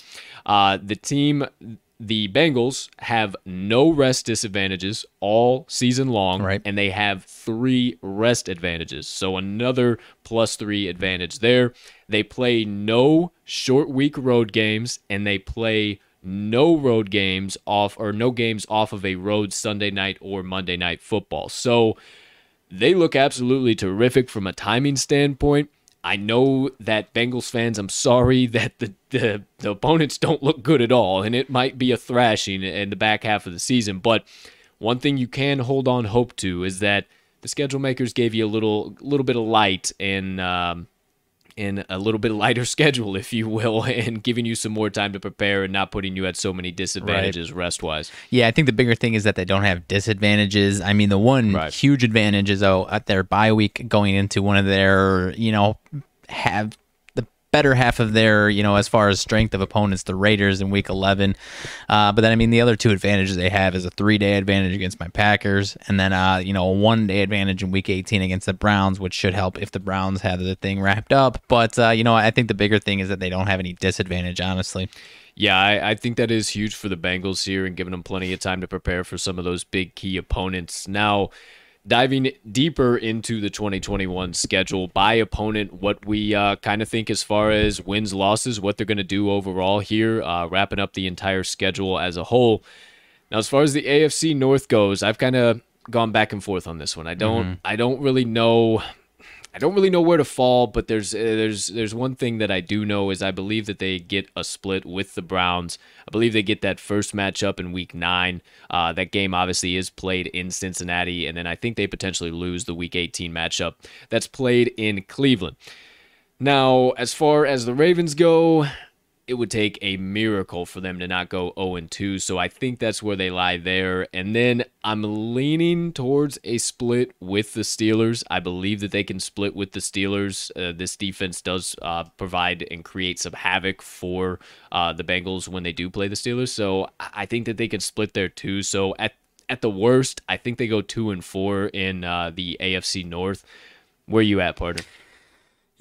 Uh, the team. The Bengals have no rest disadvantages all season long, Right. and they have three rest advantages. So another plus three advantage there. They play no short week road games, and they play no road games off or no games off of a road Sunday night or Monday night football. So they look absolutely terrific from a timing standpoint. I know that Bengals fans, I'm sorry that the, the, the opponents don't look good at all, and it might be a thrashing in the back half of the season. But one thing you can hold on hope to is that the schedule makers gave you a little little bit of light and um, in a little bit lighter schedule, if you will, and giving you some more time to prepare and not putting you at so many disadvantages rest wise. Yeah, I think the bigger thing is that they don't have disadvantages. I mean, the one Right. huge advantage is oh, at their bye week going into one of their, you know, have better half of their, you know, as far as strength of opponents, the Raiders in week 11. Uh, but then, I mean, the other two advantages they have is a three day advantage against my Packers, and then, uh, you know, a one day advantage in week 18 against the Browns, which should help if the Browns have the thing wrapped up. But, uh, you know, I think the bigger thing is that they don't have any disadvantage, honestly. Yeah, I, I think that is huge for the Bengals here and giving them plenty of time to prepare for some of those big key opponents. Now, diving deeper into the 2021 schedule by opponent, what we uh, kind of think as far as wins, losses, what they're going to do overall here, uh, wrapping up the entire schedule as a whole. Now, as far as the AFC North goes, I've kind of gone back and forth on this one. I don't, I don't really know. I don't really know where to fall, but there's uh, there's there's one thing that I do know is I believe that they get a split with the Browns. I believe they get that first matchup in Week Nine. Uh, that game obviously is played in Cincinnati, and then I think they potentially lose the Week 18 matchup that's played in Cleveland. Now, as far as the Ravens go, it would take a miracle for them to not go 0 2. So I think that's where they lie there. And then I'm leaning towards a split with the Steelers. I believe that they can split with the Steelers. Uh, this defense does uh, provide and create some havoc for uh, the Bengals when they do play the Steelers. So I I think that they can split there too. So at at the worst, I think they go two and four in uh, the AFC North. Where you at, partner?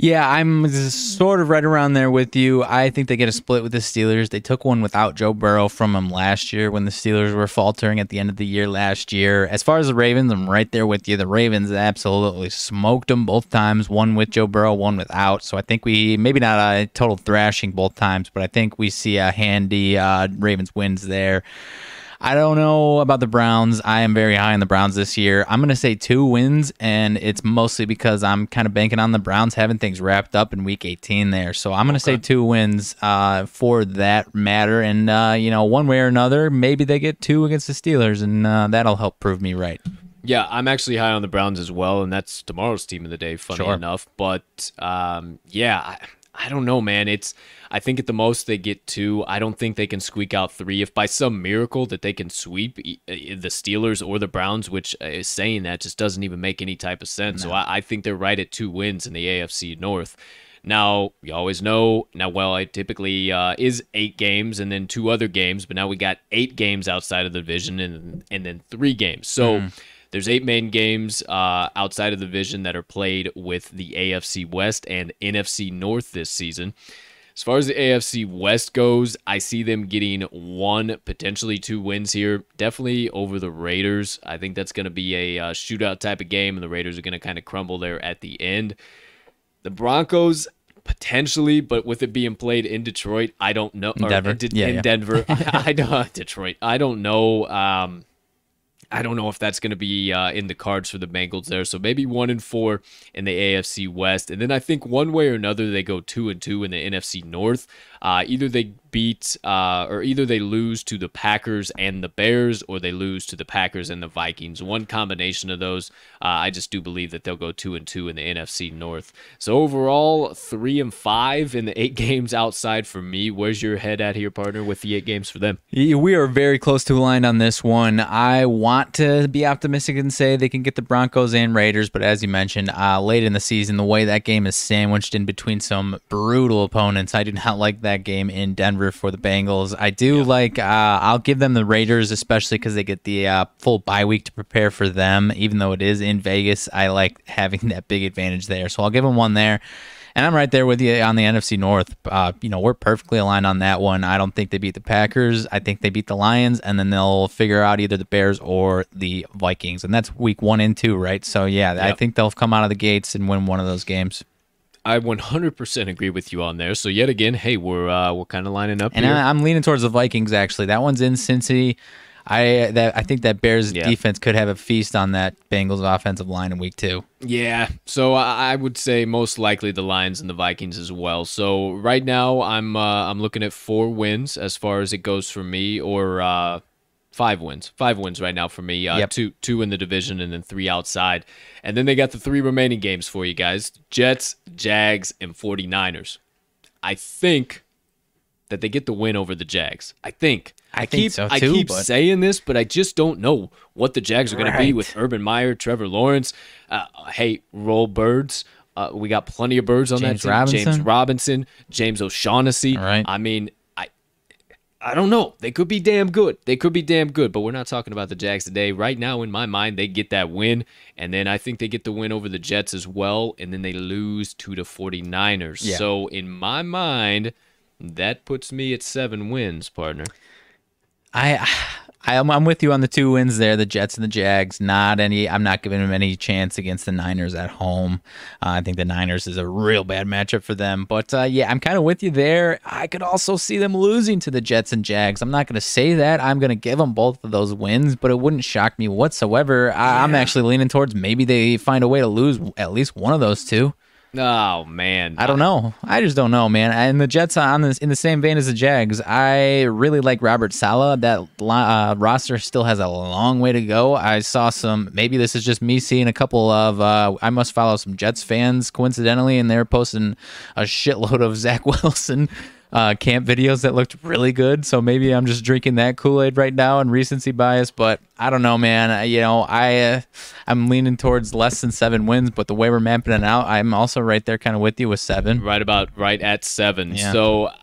Yeah, I'm sort of right around there with you. I think they get a split with the Steelers. They took one without Joe Burrow from them last year when the Steelers were faltering at the end of the year last year. As far as the Ravens, I'm right there with you. The Ravens absolutely smoked them both times, one with Joe Burrow, one without. So I think we, maybe not a total thrashing both times, but I think we see a handy uh, Ravens wins there. I don't know about the Browns. I am very high on the Browns this year. I'm going to say two wins, and it's mostly because I'm kind of banking on the Browns having things wrapped up in Week 18 there. So I'm going to okay. say two wins uh, for that matter. And, uh, you know, one way or another, maybe they get two against the Steelers, and uh, that'll help prove me right. Yeah, I'm actually high on the Browns as well, and that's tomorrow's team of the day, funny sure. enough. But um, yeah, I, I don't know, man. It's I think at the most they get two. I don't think they can squeak out three. If by some miracle that they can sweep the Steelers or the Browns, which uh, is saying that just doesn't even make any type of sense. No. So I, I think they're right at two wins in the AFC North. Now, you always know, now, well, it typically uh, is eight games and then two other games, but now we got eight games outside of the division and, and then three games. So mm. There's eight main games uh, outside of the division that are played with the AFC West and NFC North this season. As far as the AFC West goes, I see them getting one, potentially two wins here. Definitely over the Raiders. I think that's going to be a uh, shootout type of game, and the Raiders are going to kind of crumble there at the end. The Broncos, potentially, but with it being played in Detroit, I don't know. Denver. In, yeah, in yeah. Denver. I, I know Detroit. I don't know. Um, I don't know if that's going to be uh, in the cards for the Bengals there. So maybe one and four in the AFC West, and then I think one way or another they go two and two in the NFC North. Uh, either they beat uh, or either they lose to the Packers and the Bears, or they lose to the Packers and the Vikings. One combination of those. Uh, I just do believe that they'll go two and two in the NFC North. So overall, three and five in the eight games outside for me. Where's your head at here, partner, with the eight games for them? We are very close to aligned on this one. I want to be optimistic and say they can get the Broncos and Raiders, but as you mentioned, uh, late in the season, the way that game is sandwiched in between some brutal opponents, I do not like that that game in Denver for the Bengals. I do yeah. like. Uh, I'll give them the Raiders, especially because they get the uh, full bye week to prepare for them. Even though it is in Vegas, I like having that big advantage there. So I'll give them one there. And I'm right there with you on the NFC North. Uh, you know, we're perfectly aligned on that one. I don't think they beat the Packers. I think they beat the Lions, and then they'll figure out either the Bears or the Vikings. And that's week one and two, right? So, yeah, yep. I think they'll come out of the gates and win one of those games. I 100% agree with you on there. So yet again, hey, we're uh, we're kind of lining up. And here. I, am leaning towards the Vikings. Actually, that one's in Cincy. I that I think that Bears yeah. defense could have a feast on that Bengals offensive line in week two. Yeah, so I would say most likely the Lions and the Vikings as well. So right now I'm uh, I'm looking at four wins as far as it goes for me, or uh, five wins. Five wins right now for me. Uh, yep. Two two in the division and then three outside. And then they got the three remaining games for you guys Jets, Jags, and 49ers. I think that they get the win over the Jags. I think. I, I keep so too, I keep but... saying this, but I just don't know what the Jags are going right. to be with Urban Meyer, Trevor Lawrence. Uh, hey, roll birds. Uh, we got plenty of birds on James that team. Robinson. James Robinson, James O'Shaughnessy. Right. I mean, I don't know. They could be damn good. They could be damn good, but we're not talking about the Jags today. Right now, in my mind, they get that win, and then I think they get the win over the Jets as well, and then they lose to the 49ers. Yeah. So, in my mind, that puts me at seven wins, partner. I I'm, I'm with you on the two wins there, the Jets and the Jags. Not any. I'm not giving them any chance against the Niners at home. Uh, I think the Niners is a real bad matchup for them. But uh, yeah, I'm kind of with you there. I could also see them losing to the Jets and Jags. I'm not going to say that. I'm going to give them both of those wins, but it wouldn't shock me whatsoever. I, I'm actually leaning towards maybe they find a way to lose at least one of those two. Oh man, I don't know. I just don't know, man. And the Jets on this in the same vein as the Jags. I really like Robert Saleh. That uh, roster still has a long way to go. I saw some. Maybe this is just me seeing a couple of. Uh, I must follow some Jets fans coincidentally, and they're posting a shitload of Zach Wilson uh, camp videos that looked really good. So maybe I'm just drinking that Kool Aid right now and recency bias. But I don't know, man. You know, I uh, I'm leaning towards less than seven wins, but the way we're mapping it out, I'm also right there, kind of with you with seven. Right about right at seven. Yeah. So uh,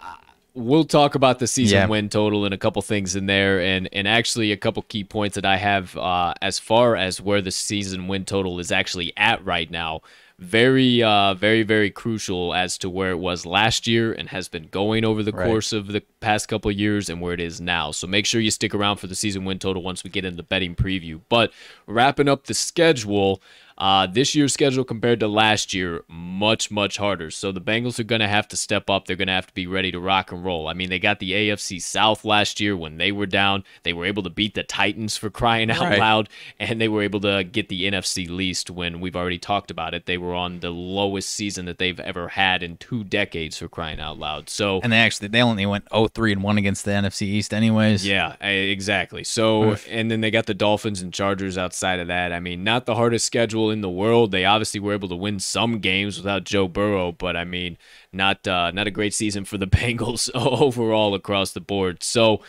we'll talk about the season yeah. win total and a couple things in there, and and actually a couple key points that I have uh, as far as where the season win total is actually at right now very, uh, very, very crucial as to where it was last year and has been going over the Right. course of the past couple of years and where it is now. So make sure you stick around for the season win total once we get into the betting preview. But wrapping up the schedule, uh, this year's schedule compared to last year, much, much harder. So the Bengals are going to have to step up. They're going to have to be ready to rock and roll. I mean, they got the AFC South last year when they were down. They were able to beat the Titans for crying out Right. loud, and they were able to get the NFC least when we've already talked about it. They were on the lowest season that they've ever had in two decades for crying out loud. So And they actually they only went 0-3 and 1 against the NFC East anyways. yeah, exactly. So, and then they got the Dolphins and Chargers outside of that. I mean, not the hardest schedule in the world. They obviously were able to win some games without Joe Burrow, but I mean, not uh, not a great season for the Bengals overall across the board. So,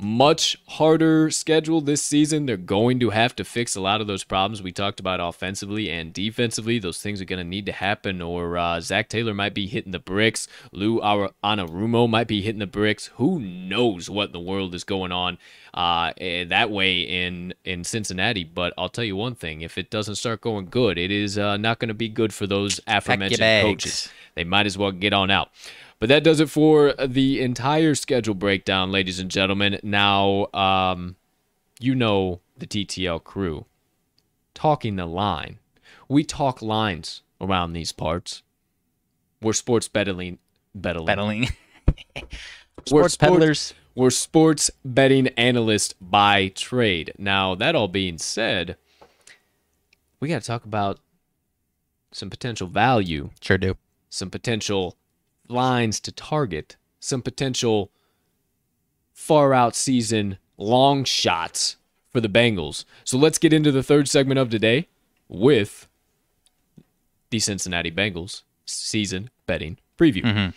much harder schedule this season. They're going to have to fix a lot of those problems we talked about offensively and defensively. Those things are going to need to happen, or uh, Zac Taylor might be hitting the bricks. Lou Anarumo might be hitting the bricks. Who knows what in the world is going on uh, eh, that way in in Cincinnati? But I'll tell you one thing: if it doesn't start going good, it is uh, not going to be good for those aforementioned coaches. They might as well get on out. But that does it for the entire schedule breakdown, ladies and gentlemen. Now, um, you know the TTL crew. Talking the line. We talk lines around these parts. We're sports betting. betting. Battling. We're Sports peddlers. We're sports betting analysts by trade. Now, that all being said, we got to talk about some potential value Sure do. some potential lines to target, some potential far out season long shots for the Bengals. So let's get into the third segment of today with the Cincinnati Bengals season betting preview. Mm-hmm.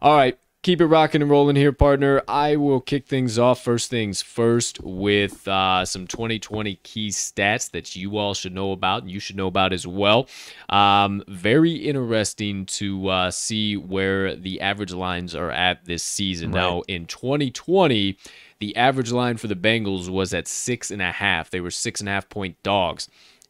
All right, keep it rocking and rolling here, partner. I will kick things off first things first with uh, some 2020 key stats that you all should know about and you should know about as well. Um, very interesting to uh, see where the average lines are at this season. Now, in 2020, the average line for the Bengals was at six and a half. They were six and a half point dogs.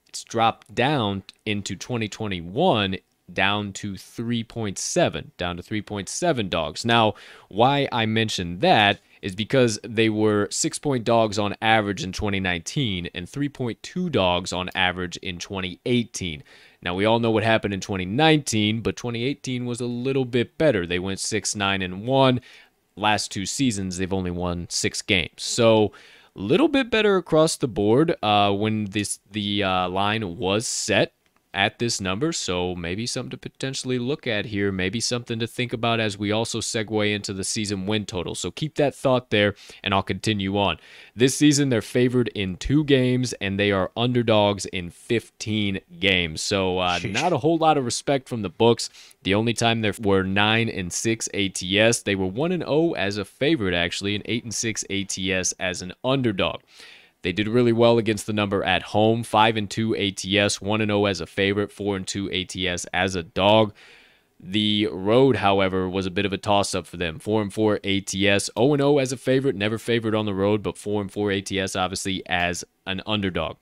It's dropped down into 2021 down to 3.7, down to 3.7 dogs. Now, why I mentioned that is because they were six point dogs on average in 2019 and 3.2 dogs on average in 2018. Now, we all know what happened in 2019, but 2018 was a little bit better. They went 6 9 and 1. Last two seasons, they've only won six games. So, a little bit better across the board uh, when this the uh, line was set at this number. So maybe something to potentially look at here. Maybe something to think about as we also segue into the season win total. So keep that thought there, and I'll continue on. This season, they're favored in two games, and they are underdogs in 15 games. So uh, not a whole lot of respect from the books. The only time there were nine and six ATS, they were one and zero as a favorite actually, and eight and six ATS as an underdog. They did really well against the number at home, 5 and 2 ATS, 1 and 0 as a favorite, 4 and 2 ATS as a dog. The road, however, was a bit of a toss up for them. 4 and 4 ATS, 0 and 0 as a favorite, never favored on the road, but 4 and 4 ATS obviously as an underdog.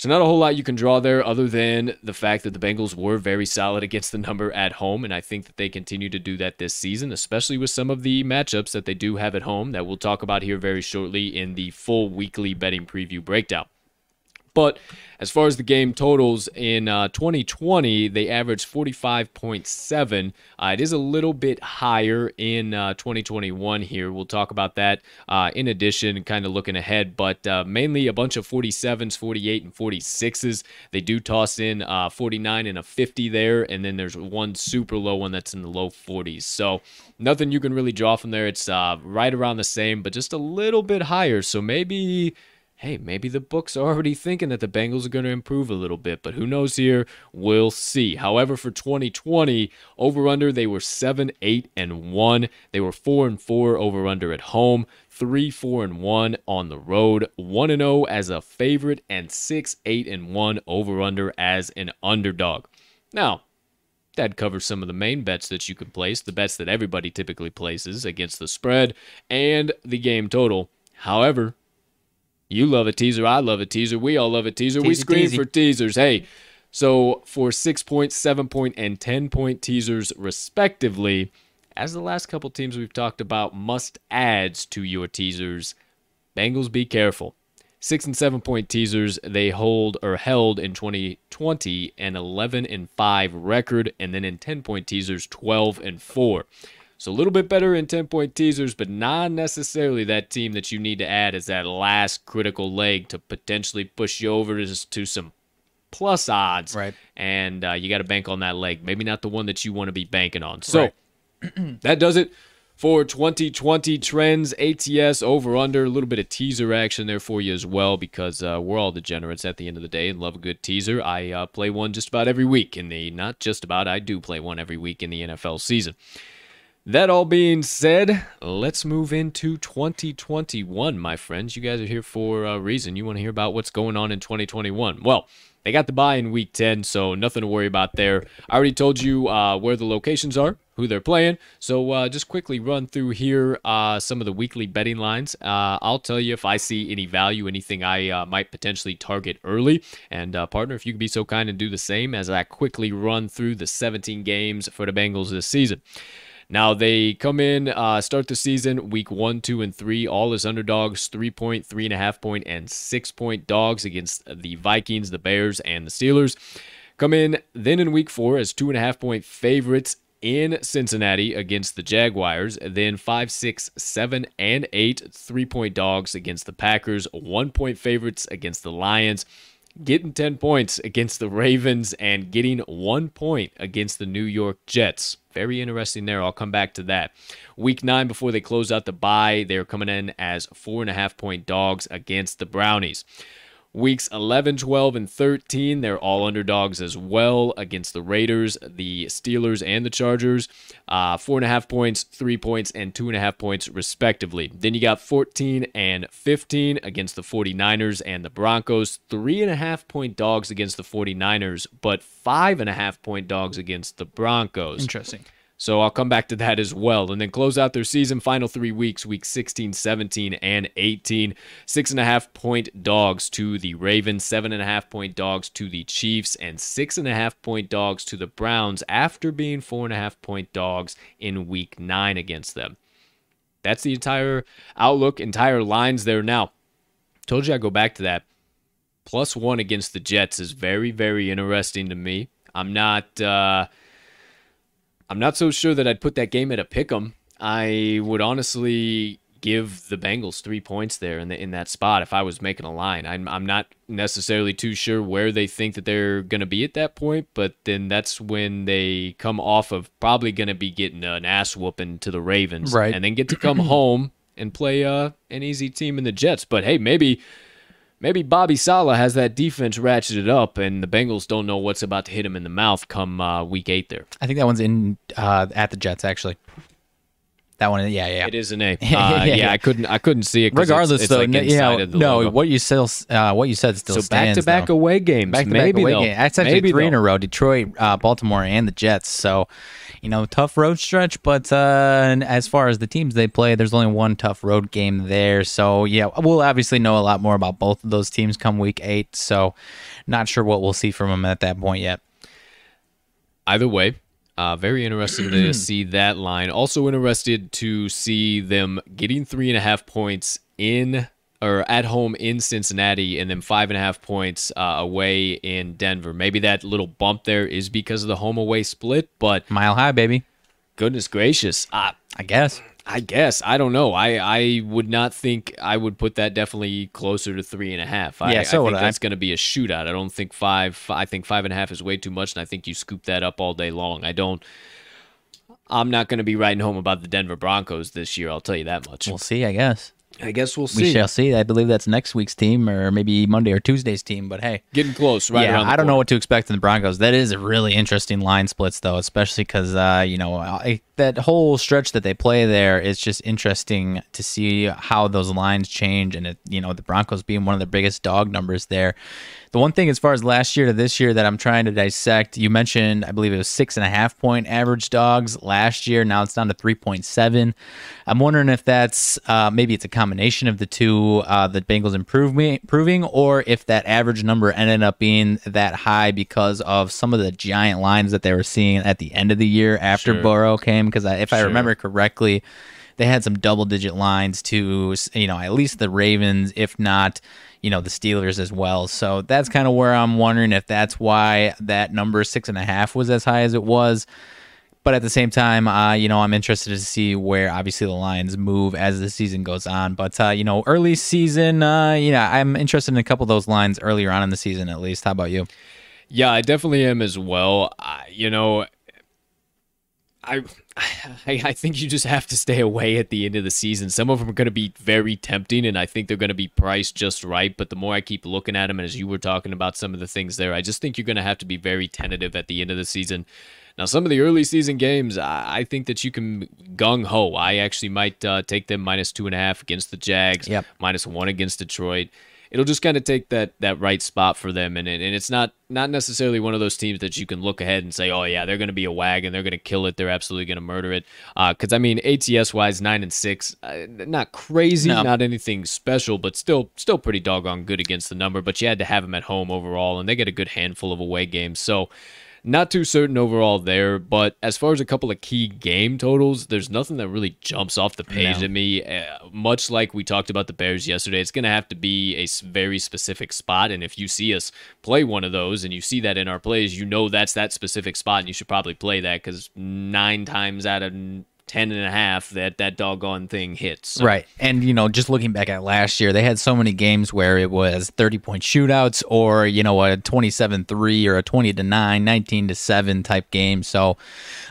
So not a whole lot you can draw there other than the fact that the Bengals were very solid against the number at home and I think that they continue to do that this season, especially with some of the matchups that they do have at home that we'll talk about here very shortly in the full weekly betting preview breakdown. But as far as the game totals in uh, 2020, they averaged 45.7. Uh, it is a little bit higher in uh, 2021 here. We'll talk about that uh, in addition, kind of looking ahead, but uh, mainly a bunch of 47s, 48, and 46s. They do toss in uh, 49 and a 50 there, and then there's one super low one that's in the low 40s. So nothing you can really draw from there. It's right around the same, but just a little bit higher. So maybe hey, maybe the books are already thinking that the Bengals are going to improve a little bit, but who knows here? We'll see. However, for 2020, over under they were 7, 8 and 1. They were 4 and 4 over under at home, 3 4 and 1 on the road, 1 and 0 as a favorite and 6 8 and 1 over under as an underdog. Now, that covers some of the main bets that you can place, the bets that everybody typically places against the spread and the game total. However, you love a teaser. I love a teaser. We all love a teaser. we scream teasy. for teasers. Hey, So for six point, seven point, and 10 point teasers, respectively, as the last couple teams we've talked about must adds to your teasers, Bengals be careful. Six and seven point teasers they hold or held in 2020 an 11 and 5 record, and then in 10 point teasers 12 and 4. So a little bit better in 10 point teasers, but not necessarily that team that you need to add as that last critical leg to potentially push you over to, to some plus odds. Right. And uh, you got to bank on that leg. Maybe not the one that you want to be banking on. So right. that does it for 2020 trends, ATS over under, a little bit of teaser action there for you as well because uh, we're all degenerates at the end of the day and love a good teaser. I uh, play one just about every week in the, not just about, I do play one every week in the NFL season. That all being said, let's move into 2021, my friends. You guys are here for a reason. You want to hear about what's going on in 2021. Well, they got the bye in week 10, so nothing to worry about there. I already told you uh, where the locations are, who they're playing. So uh, just quickly run through here uh, some of the weekly betting lines. Uh, I'll tell you if I see any value, anything I uh, might potentially target early. And uh, partner, if you could be so kind and do the same as I quickly run through the 17 games for the Bengals this season. Now they come in, uh, start the season week one, two, and three, all as underdogs, three point, three and a half point, and six point dogs against the Vikings, the Bears, and the Steelers. Come in then in week four as two and a half point favorites in Cincinnati against the Jaguars. Then five, six, seven, and eight three point dogs against the Packers. One point favorites against the Lions getting 10 points against the Ravens and getting one point against the New York Jets. Very interesting there. I'll come back to that. Week nine, before they close out the bye, they're coming in as four and a half point dogs against the Brownies. Weeks 11, 12, and 13, they're all underdogs as well against the Raiders, the Steelers, and the Chargers. Uh, four and a half points, three points, and two and a half points, respectively. Then you got 14 and 15 against the 49ers and the Broncos. Three and a half point dogs against the 49ers, but five and a half point dogs against the Broncos. Interesting. So I'll come back to that as well. And then close out their season, final three weeks, week 16, 17, and 18. Six and a half point dogs to the Ravens, seven and a half point dogs to the Chiefs, and six and a half point dogs to the Browns after being four and a half point dogs in week nine against them. That's the entire outlook, entire lines there. Now, told you I go back to that. Plus one against the Jets is very, very interesting to me. I'm not. Uh, I'm not so sure that I'd put that game at a pick 'em. I would honestly give the Bengals three points there in the, in that spot if I was making a line. I'm I'm not necessarily too sure where they think that they're going to be at that point, but then that's when they come off of probably going to be getting an ass whooping to the Ravens, right? And then get to come home and play uh, an easy team in the Jets. But hey, maybe maybe Bobby Saleh has that defense ratcheted up, and the Bengals don't know what's about to hit him in the mouth come uh, week eight. There, I think that one's in uh, at the Jets actually. That one, yeah, yeah, it is an A. Uh, yeah, yeah, I couldn't, I couldn't see it. Regardless, it's, though, it's like yeah, no, logo. what you still, uh, what you said still so stands. back to back away games, back to back away though. game. That's actually maybe three in a row: Detroit, uh, Baltimore, and the Jets. So, you know, tough road stretch. But uh, as far as the teams they play, there's only one tough road game there. So yeah, we'll obviously know a lot more about both of those teams come week eight. So, not sure what we'll see from them at that point yet. Either way, uh, very interested to see that line. Also interested to see them getting three and a half points in or at home in Cincinnati, and then five and a half points uh, away in Denver. Maybe that little bump there is because of the home away split, but Mile high, baby. goodness gracious, uh, I guess. I guess I don't know. I I would not think I would put that definitely closer to three and a half. I, Yeah, so I think I. that's going to be a shootout. I don't think five. I think five and a half is way too much, and I think you scoop that up all day long. I don't. I'm not going to be writing home about the Denver Broncos this year. I'll tell you that much. We'll see. I guess I guess we'll see. we shall see. I believe that's next week's team, or maybe Monday or Tuesday's team. But hey, Getting close, right yeah, around. The I don't know what to expect in the Broncos. That is a really interesting line splits, though, especially because uh, you know I, that whole stretch that they play there is just interesting to see how those lines change, and it, you know the Broncos being one of the biggest dog numbers there. The one thing as far as last year to this year that I'm trying to dissect, you mentioned I believe it was six and a half point average dogs last year. Now it's down to three point seven. I'm wondering if that's uh, maybe it's a combination of the two, uh, the Bengals improving, improving, or if that average number ended up being that high because of some of the giant lines that they were seeing at the end of the year after Sure. Burrow came. Because if I remember correctly, they had some double digit lines to you know at least the Ravens, if not you know the Steelers as well. So that's kind of where I'm wondering if that's why that number six and a half was as high as it was. But at the same time, uh, you know, I'm interested to see where obviously the lines move as the season goes on. But uh, you know, early season, uh, you know, I'm interested in a couple of those lines earlier on in the season at least. How about you? Yeah, I definitely am as well. I, you know, I, I I think you just have to stay away at the end of the season. Some of them are going to be very tempting, and I think they're going to be priced just right. But the more I keep looking at them, and as you were talking about some of the things there, I just think you're going to have to be very tentative at the end of the season. Now, some of the early season games, I, I think that you can gung ho. I actually might uh, take them minus two and a half against the Jags, Yep. minus one against Detroit. It'll just kind of take that that right spot for them, and and it's not not necessarily one of those teams that you can look ahead and say, oh yeah, they're going to be a wagon, they're going to kill it, they're absolutely going to murder it. Because I mean, ATS wise, nine and six, uh, not crazy, No. not anything special, but still still pretty doggone good against the number. But you had to have them at home overall, and they get a good handful of away games, so. Not too certain overall there, but as far as a couple of key game totals, there's nothing that really jumps off the page No. at me. Uh, much like we talked about the Bears yesterday, it's going to have to be a very specific spot. And if you see us play one of those and you see that in our plays, you know that's that specific spot, and you should probably play that because nine times out of n- ten and a half, that that doggone thing hits. So, Right. And, you know, just looking back at last year, they had so many games where it was 30 point shootouts or, you know, a 27 3 or a 20 to 9, 19 to 7 type game. So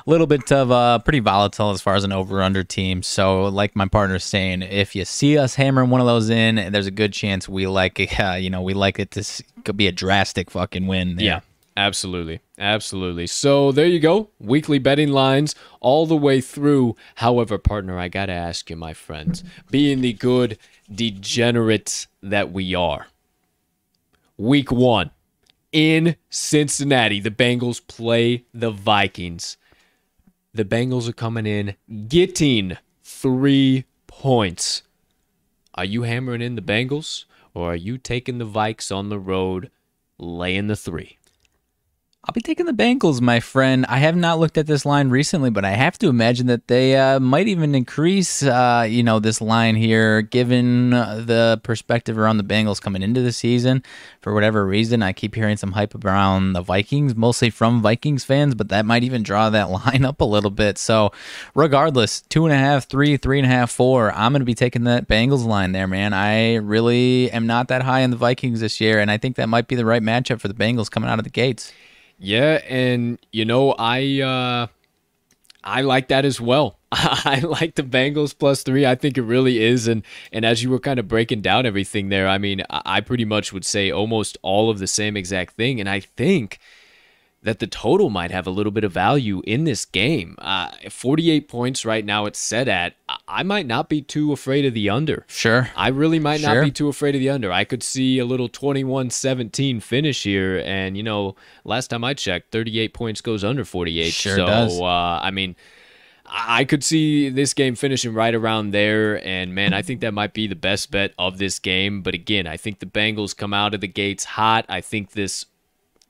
a little bit of uh, pretty volatile as far as an over under team. So, like my partner's saying, if you see us hammering one of those in, there's a good chance we like it, uh, you know, we like it to could be a drastic fucking win. There. Yeah, absolutely. Absolutely. So there you go. Weekly betting lines all the way through. However, partner, I got to ask you, my friends, being the good degenerates that we are, week one in Cincinnati, the Bengals play the Vikings. The Bengals are coming in getting three points. Are you hammering in the Bengals or are you taking the Vikes on the road laying the three? I'll be taking the Bengals, my friend. I have not looked at this line recently, but I have to imagine that they uh, might even increase, uh, you know, this line here, given uh, the perspective around the Bengals coming into the season. For whatever reason, I keep hearing some hype around the Vikings, mostly from Vikings fans, but that might even draw that line up a little bit. So, regardless, two and a half, three, three and a half, four. I'm going to be taking that Bengals line there, man. I really am not that high on the Vikings this year, and I think that might be the right matchup for the Bengals coming out of the gates. Yeah, and you know, I uh I like that as well. I like the Bengals plus three. I think it really is. And and as you were kind of breaking down everything there, I mean, I I pretty much would say almost all of the same exact thing. And I think that the total might have a little bit of value in this game. Uh, 48 points right now it's set at. I- might not be too afraid of the under. Sure. I really might not be too afraid of the under. I could see a little 21-17 finish here and you know, last time I checked, 38 points goes under 48. Sure so does. uh I mean, I could see this game finishing right around there and man, I think that might be the best bet of this game, but again, I think the Bengals come out of the gates hot. I think this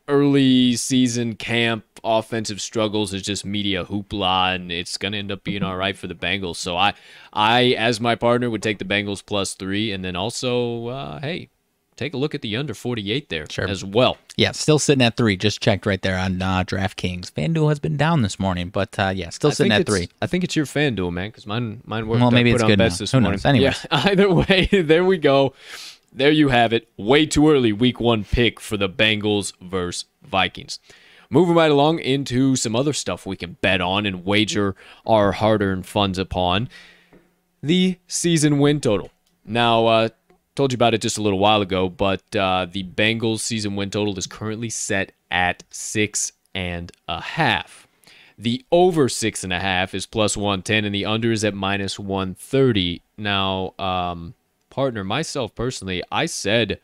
early season camp offensive struggles is just media hoopla and it's going to end up being all right for the Bengals. So I I as my partner would take the Bengals plus 3 and then also uh hey, take a look at the under 48 there Sure. as well. Yeah, still sitting at three. Just checked right there on uh, DraftKings. FanDuel has been down this morning, but uh, yeah, still sitting at three. I think it's your FanDuel, man, because mine mine worked. Well, maybe it's on good best now. this Who morning. knows? Anyways. Yeah, either way, there we go. There you have it. Way too early, week one pick for the Bengals versus Vikings. Moving right along into some other stuff we can bet on and wager our hard-earned funds upon. The season win total. Now, uh, told you about it just a little while ago, but uh, the Bengals season win total is currently set at six and a half. The over six and a half is plus 110, and the under is at minus 130. Now, um, partner, myself personally, I said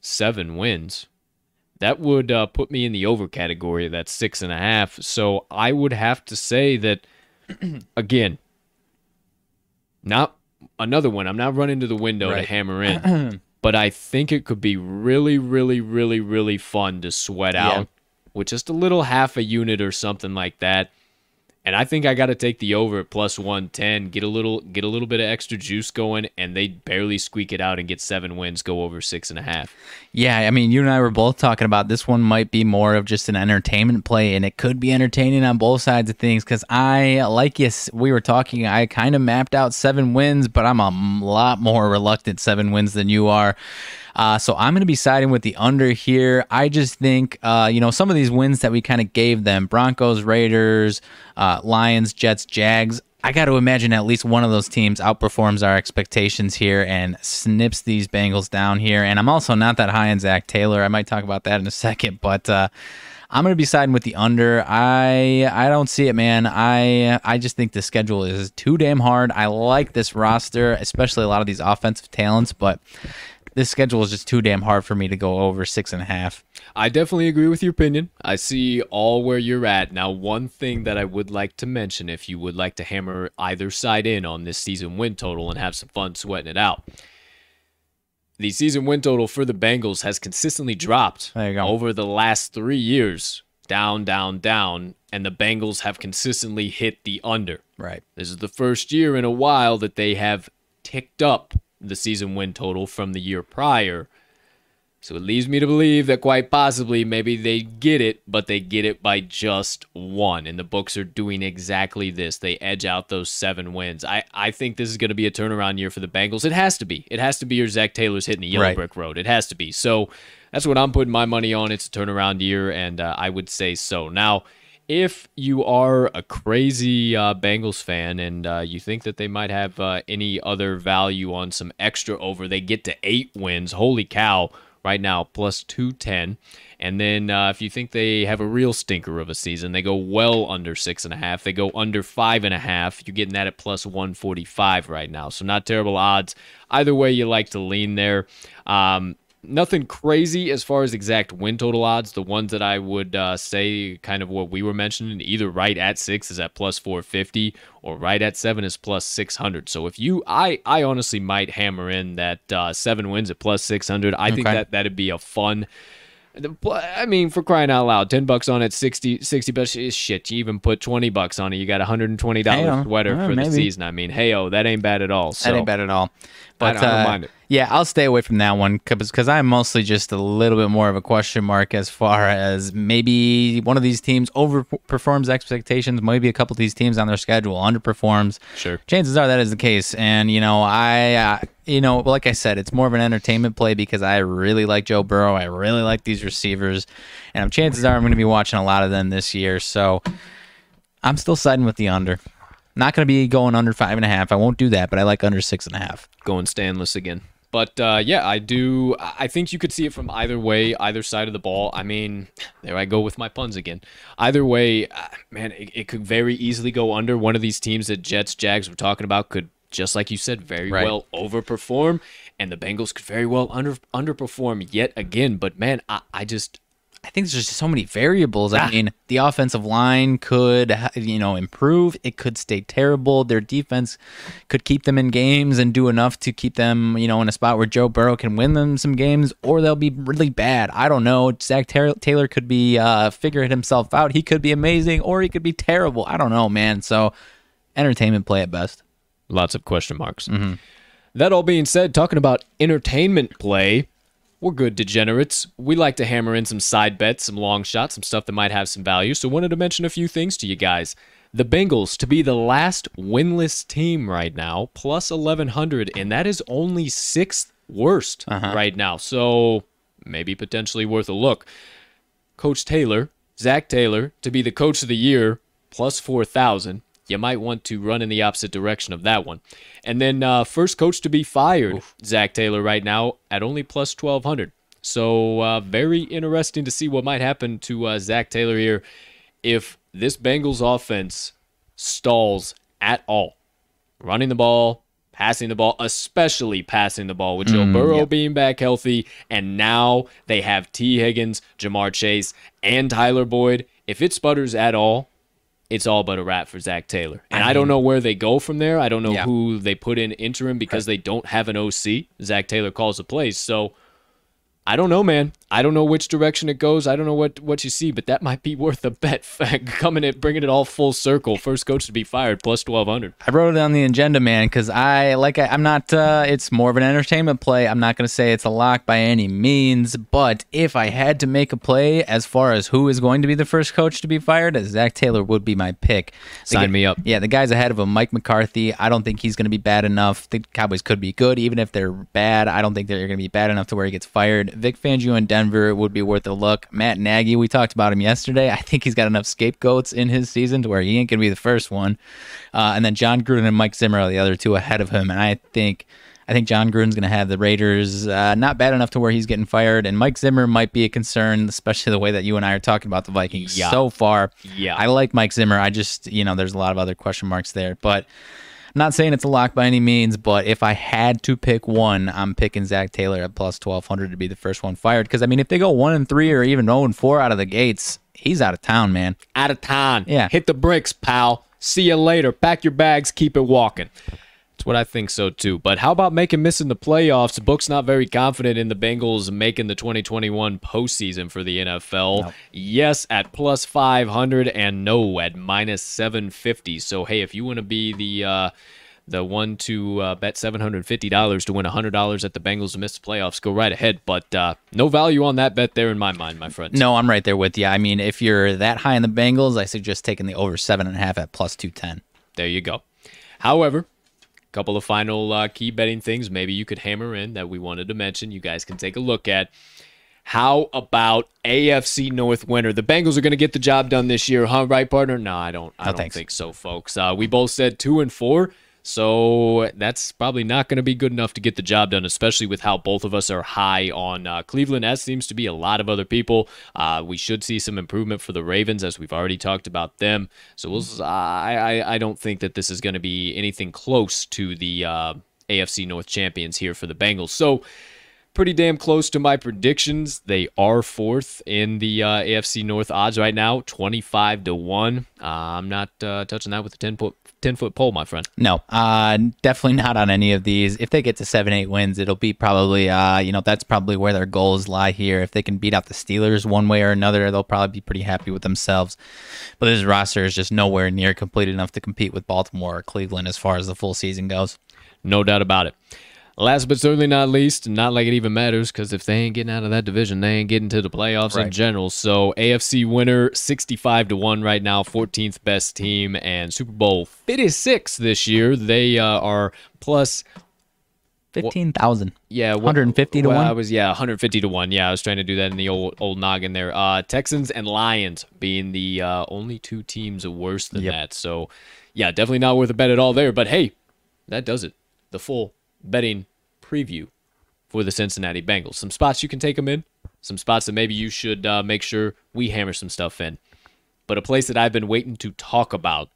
seven wins. That would uh, put me in the over category. That's six and a half. So I would have to say that, again, not another one. I'm not running to the window Right. to hammer in, but I think it could be really, really, really, really fun to sweat Yeah. out with just a little half a unit or something like that. And I think I got to take the over plus 110, get a little get a little bit of extra juice going, and they barely squeak it out and get seven wins, go over six and a half. Yeah, I mean, you and I were both talking about this one might be more of just an entertainment play, and it could be entertaining on both sides of things. Because I, like you, we were talking, I kind of mapped out seven wins, but I'm a lot more reluctant seven wins than you are. Uh, so I'm going to be siding with the under here. I just think, uh, you know, some of these wins that we kind of gave them Broncos, Raiders, uh, Lions, Jets, Jags. I got to imagine at least one of those teams outperforms our expectations here and snips these Bengals down here. And I'm also not that high on Zac Taylor. I might talk about that in a second, but uh, I'm going to be siding with the under. I I don't see it, man. I I just think the schedule is too damn hard. I like this roster, especially a lot of these offensive talents, but this schedule is just too damn hard for me to go over six and a half. I definitely agree with your opinion. I see all where you're at. Now, one thing that I would like to mention, if you would like to hammer either side in on this season win total and have some fun sweating it out, the season win total for the Bengals has consistently dropped There you go. over the last three years. Down, down, down. And the Bengals have consistently hit the under. Right. This is the first year in a while that they have ticked up the season win total from the year prior. So it leaves me to believe that quite possibly maybe they get it, but they get it by just one. And the books are doing exactly this. They edge out those seven wins. I, I think this is going to be a turnaround year for the Bengals. It has to be. It has to be, or Zac Taylor's hitting the yellow Right. brick road. It has to be. So that's what I'm putting my money on. It's a turnaround year, and uh, I would say so. Now, if you are a crazy uh, Bengals fan and uh, you think that they might have uh, any other value on some extra over, they get to eight wins. Holy cow! Right now, plus 210. And then uh, if you think they have a real stinker of a season, they go well under six and a half. They go under five and a half. You're getting that at plus 145 right now. So not terrible odds. Either way, you like to lean there. Um, nothing crazy as far as exact win total odds. The ones that I would uh, say, kind of what we were mentioning, either right at six is at plus 450 or right at seven is plus 600. So if you, I, I honestly might hammer in that uh, seven wins at plus 600. I think that that'd be a fun. I mean, for crying out loud, ten bucks on it, 60, 60 bucks is shit. You even put twenty bucks on it, you got a hundred and twenty Hey-o. dollars sweater for maybe. the season. I mean, hey oh, that ain't bad at all. So That ain't bad at all. But I don't uh, mind it. yeah, I'll stay away from that one because I'm mostly just a little bit more of a question mark as far as maybe one of these teams overperforms expectations. Maybe a couple of these teams on their schedule underperforms. Sure. Chances are that is the case, and you know, I, uh, you know, like I said, it's more of an entertainment play because I really like Joe Burrow. I really like these receivers, and chances are I'm going to be watching a lot of them this year. So I'm still siding with the under. Not going to be going under five and a half. I won't do that, but I like under six and a half. going Stanless again. But uh, yeah, I do. I think you could see it from either way, either side of the ball. I mean, there I go with my puns again. Either way, uh, man, it, it could very easily go under. One of these teams that Jets, Jags we're talking about could, just like you said, very Right. well overperform, and the Bengals could very well under underperform yet again. But man, I, I just I think there's just so many variables. I mean, the offensive line could, you know, improve. It could stay terrible. Their defense could keep them in games and do enough to keep them, you know, in a spot where Joe Burrow can win them some games, or they'll be really bad. I don't know. Zac Taylor Taylor could be uh, figuring himself out. He could be amazing, or he could be terrible. I don't know, man. So, entertainment play at best. lots of question marks. That all being said, talking about entertainment play, we're good degenerates. We like to hammer in some side bets, some long shots, some stuff that might have some value. So, wanted to mention a few things to you guys. The Bengals to be the last winless team right now, plus 1100, and that is only sixth worst uh-huh. right now. So, maybe potentially worth a look. Coach Taylor, Zac Taylor, to be the coach of the year, plus 4,000. You might want to run in the opposite direction of that one. And then uh, first coach to be fired, Zac Taylor, right now at only plus 1,200. So uh, very interesting to see what might happen to uh, Zac Taylor here if this Bengals offense stalls at all. Running the ball, passing the ball, especially passing the ball with Joe Mm, Burrow being back healthy. And now they have Tee Higgins, Ja'Marr Chase, and Tyler Boyd. If it sputters at all, it's all but a wrap for Zac Taylor. And I, don't know where they go from there. I don't know Yeah. who they put in interim because they don't have an OC. Zac Taylor calls the plays. So I don't know, man. I don't know which direction it goes. I don't know what what you see, but that might be worth a bet. Coming it, bringing it all full circle. First coach to be fired plus twelve hundred. I wrote it on the agenda, man, because I like. I, I'm not. Uh, it's more of an entertainment play. I'm not going to say it's a lock by any means, but if I had to make a play as far as who is going to be the first coach to be fired, Zac Taylor would be my pick. The Sign guy- me up. Yeah, the guy's ahead of him, Mike McCarthy. I don't think he's going to be bad enough. The Cowboys could be good, even if they're bad. I don't think they're going to be bad enough to where he gets fired. Vic Fangio in Denver would be worth a look. Matt Nagy, we talked about him yesterday. I think he's got enough scapegoats in his season to where he ain't going to be the first one. Uh, and then Jon Gruden and Mike Zimmer are the other two ahead of him. And I think. I think Jon Gruden's going to have the Raiders uh, not bad enough to where he's getting fired, and Mike Zimmer might be a concern, especially the way that you and I are talking about the Vikings Yeah. so far. Yeah. I like Mike Zimmer. I just, you know, there's a lot of other question marks there. But not saying it's a lock by any means, but if I had to pick one, I'm picking Zac Taylor at plus 1200 to be the first one fired. Because, I mean, if they go 1 and 3 or even 0 and 4 out of the gates, he's out of town, man. Out of town. Yeah. Hit the bricks, pal. See you later. Pack your bags. Keep it walking. That's what I think so too. But how about making missing the playoffs? Book's not very confident in the Bengals making the 2021 postseason for the NFL. Yes, at plus 500, and no at minus 750. So hey, if you want to be the uh, the one to uh, bet $750 to win $100 at the Bengals to miss the playoffs, go right ahead. But uh, no value on that bet there in my mind, my friend. No, I'm right there with you. I mean, if you're that high in the Bengals, I suggest taking the over 7.5 at plus 210. There you go. However, couple of final uh, key betting things maybe you could hammer in that we wanted to mention. You guys can take a look at. How about AFC North winner? The Bengals are going to get the job done this year, huh? Right, partner? No, I don't. I No, don't thanks. think so, folks. Uh, we both said two and four, so that's probably not going to be good enough to get the job done, especially with how both of us are high on uh, Cleveland. As seems to be a lot of other people. Uh, we should see some improvement for the Ravens, as we've already talked about them. So we'll. s- I I, don't think that this is going to be anything close to the uh, AFC North champions here for the Bengals. So pretty damn close to my predictions. They are fourth in the uh, AFC North odds right now, twenty-five to one. Uh, I'm not uh, touching that with a ten foot ten foot pole, my friend. No, uh, definitely not on any of these. If they get to seven, eight wins, it'll be probably, uh, you know, that's probably where their goals lie here. If they can beat out the Steelers one way or another, they'll probably be pretty happy with themselves. But this roster is just nowhere near complete enough to compete with Baltimore or Cleveland as far as the full season goes. No doubt about it. Last but certainly not least, not like it even matters, because if they ain't getting out of that division, they ain't getting to the playoffs in general. So AFC winner, sixty-five to one right now, fourteenth best team, and Super Bowl fifty-six this year. They uh, are plus Fifteen thousand. Yeah, 150 to well, one? I was yeah, 150 to one. Yeah, I was trying to do that in the old old noggin there. Uh, Texans and Lions being the uh, only two teams worse than Yep. that. So, yeah, definitely not worth a bet at all there. But hey, that does it. The full betting preview for the Cincinnati Bengals. Some spots you can take them in. Some spots that maybe you should uh, make sure we hammer some stuff in. But a place that I've been waiting to talk about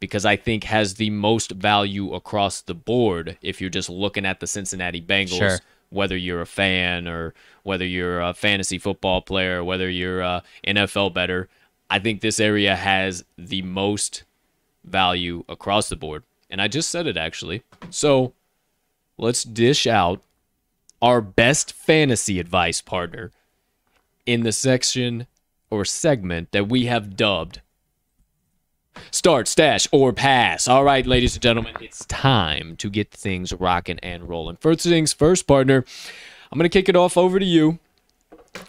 because I think has the most value across the board if you're just looking at the Cincinnati Bengals, Sure. whether you're a fan or whether you're a fantasy football player, whether you're a NFL better. I think this area has the most value across the board. And I just said it actually. So let's dish out our best fantasy advice partner in the section or segment that we have dubbed Start, stash, or pass. All right, ladies and gentlemen, it's time to get things rocking and rolling. First things first, partner. I'm going to kick it off over to you.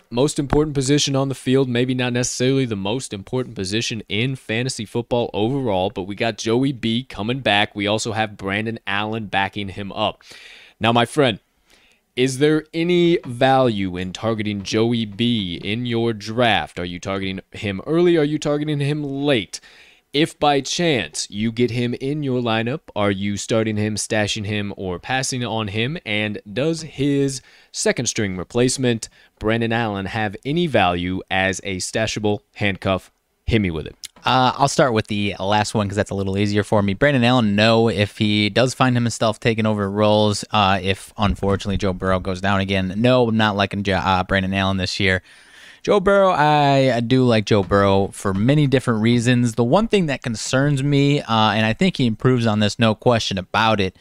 Most important position on the field, maybe not necessarily the most important position in fantasy football overall, but we got Joey B coming back. We also have Brandon Allen backing him up. Now, my friend, is there any value in targeting Joey B in your draft? Are you targeting him early? Are you targeting him late? If by chance you get him in your lineup, are you starting him, stashing him, or passing on him? And does his second string replacement, Brandon Allen, have any value as a stashable handcuff? Hit me with it. Uh, I'll start with the last one because that's a little easier for me. Brandon Allen, no, if he does find himself taking over roles, uh, if unfortunately Joe Burrow goes down again, no, not liking uh, Brandon Allen this year. Joe Burrow, I, I, do like Joe Burrow for many different reasons. The one thing that concerns me, uh, and I think he improves on this, no question about it,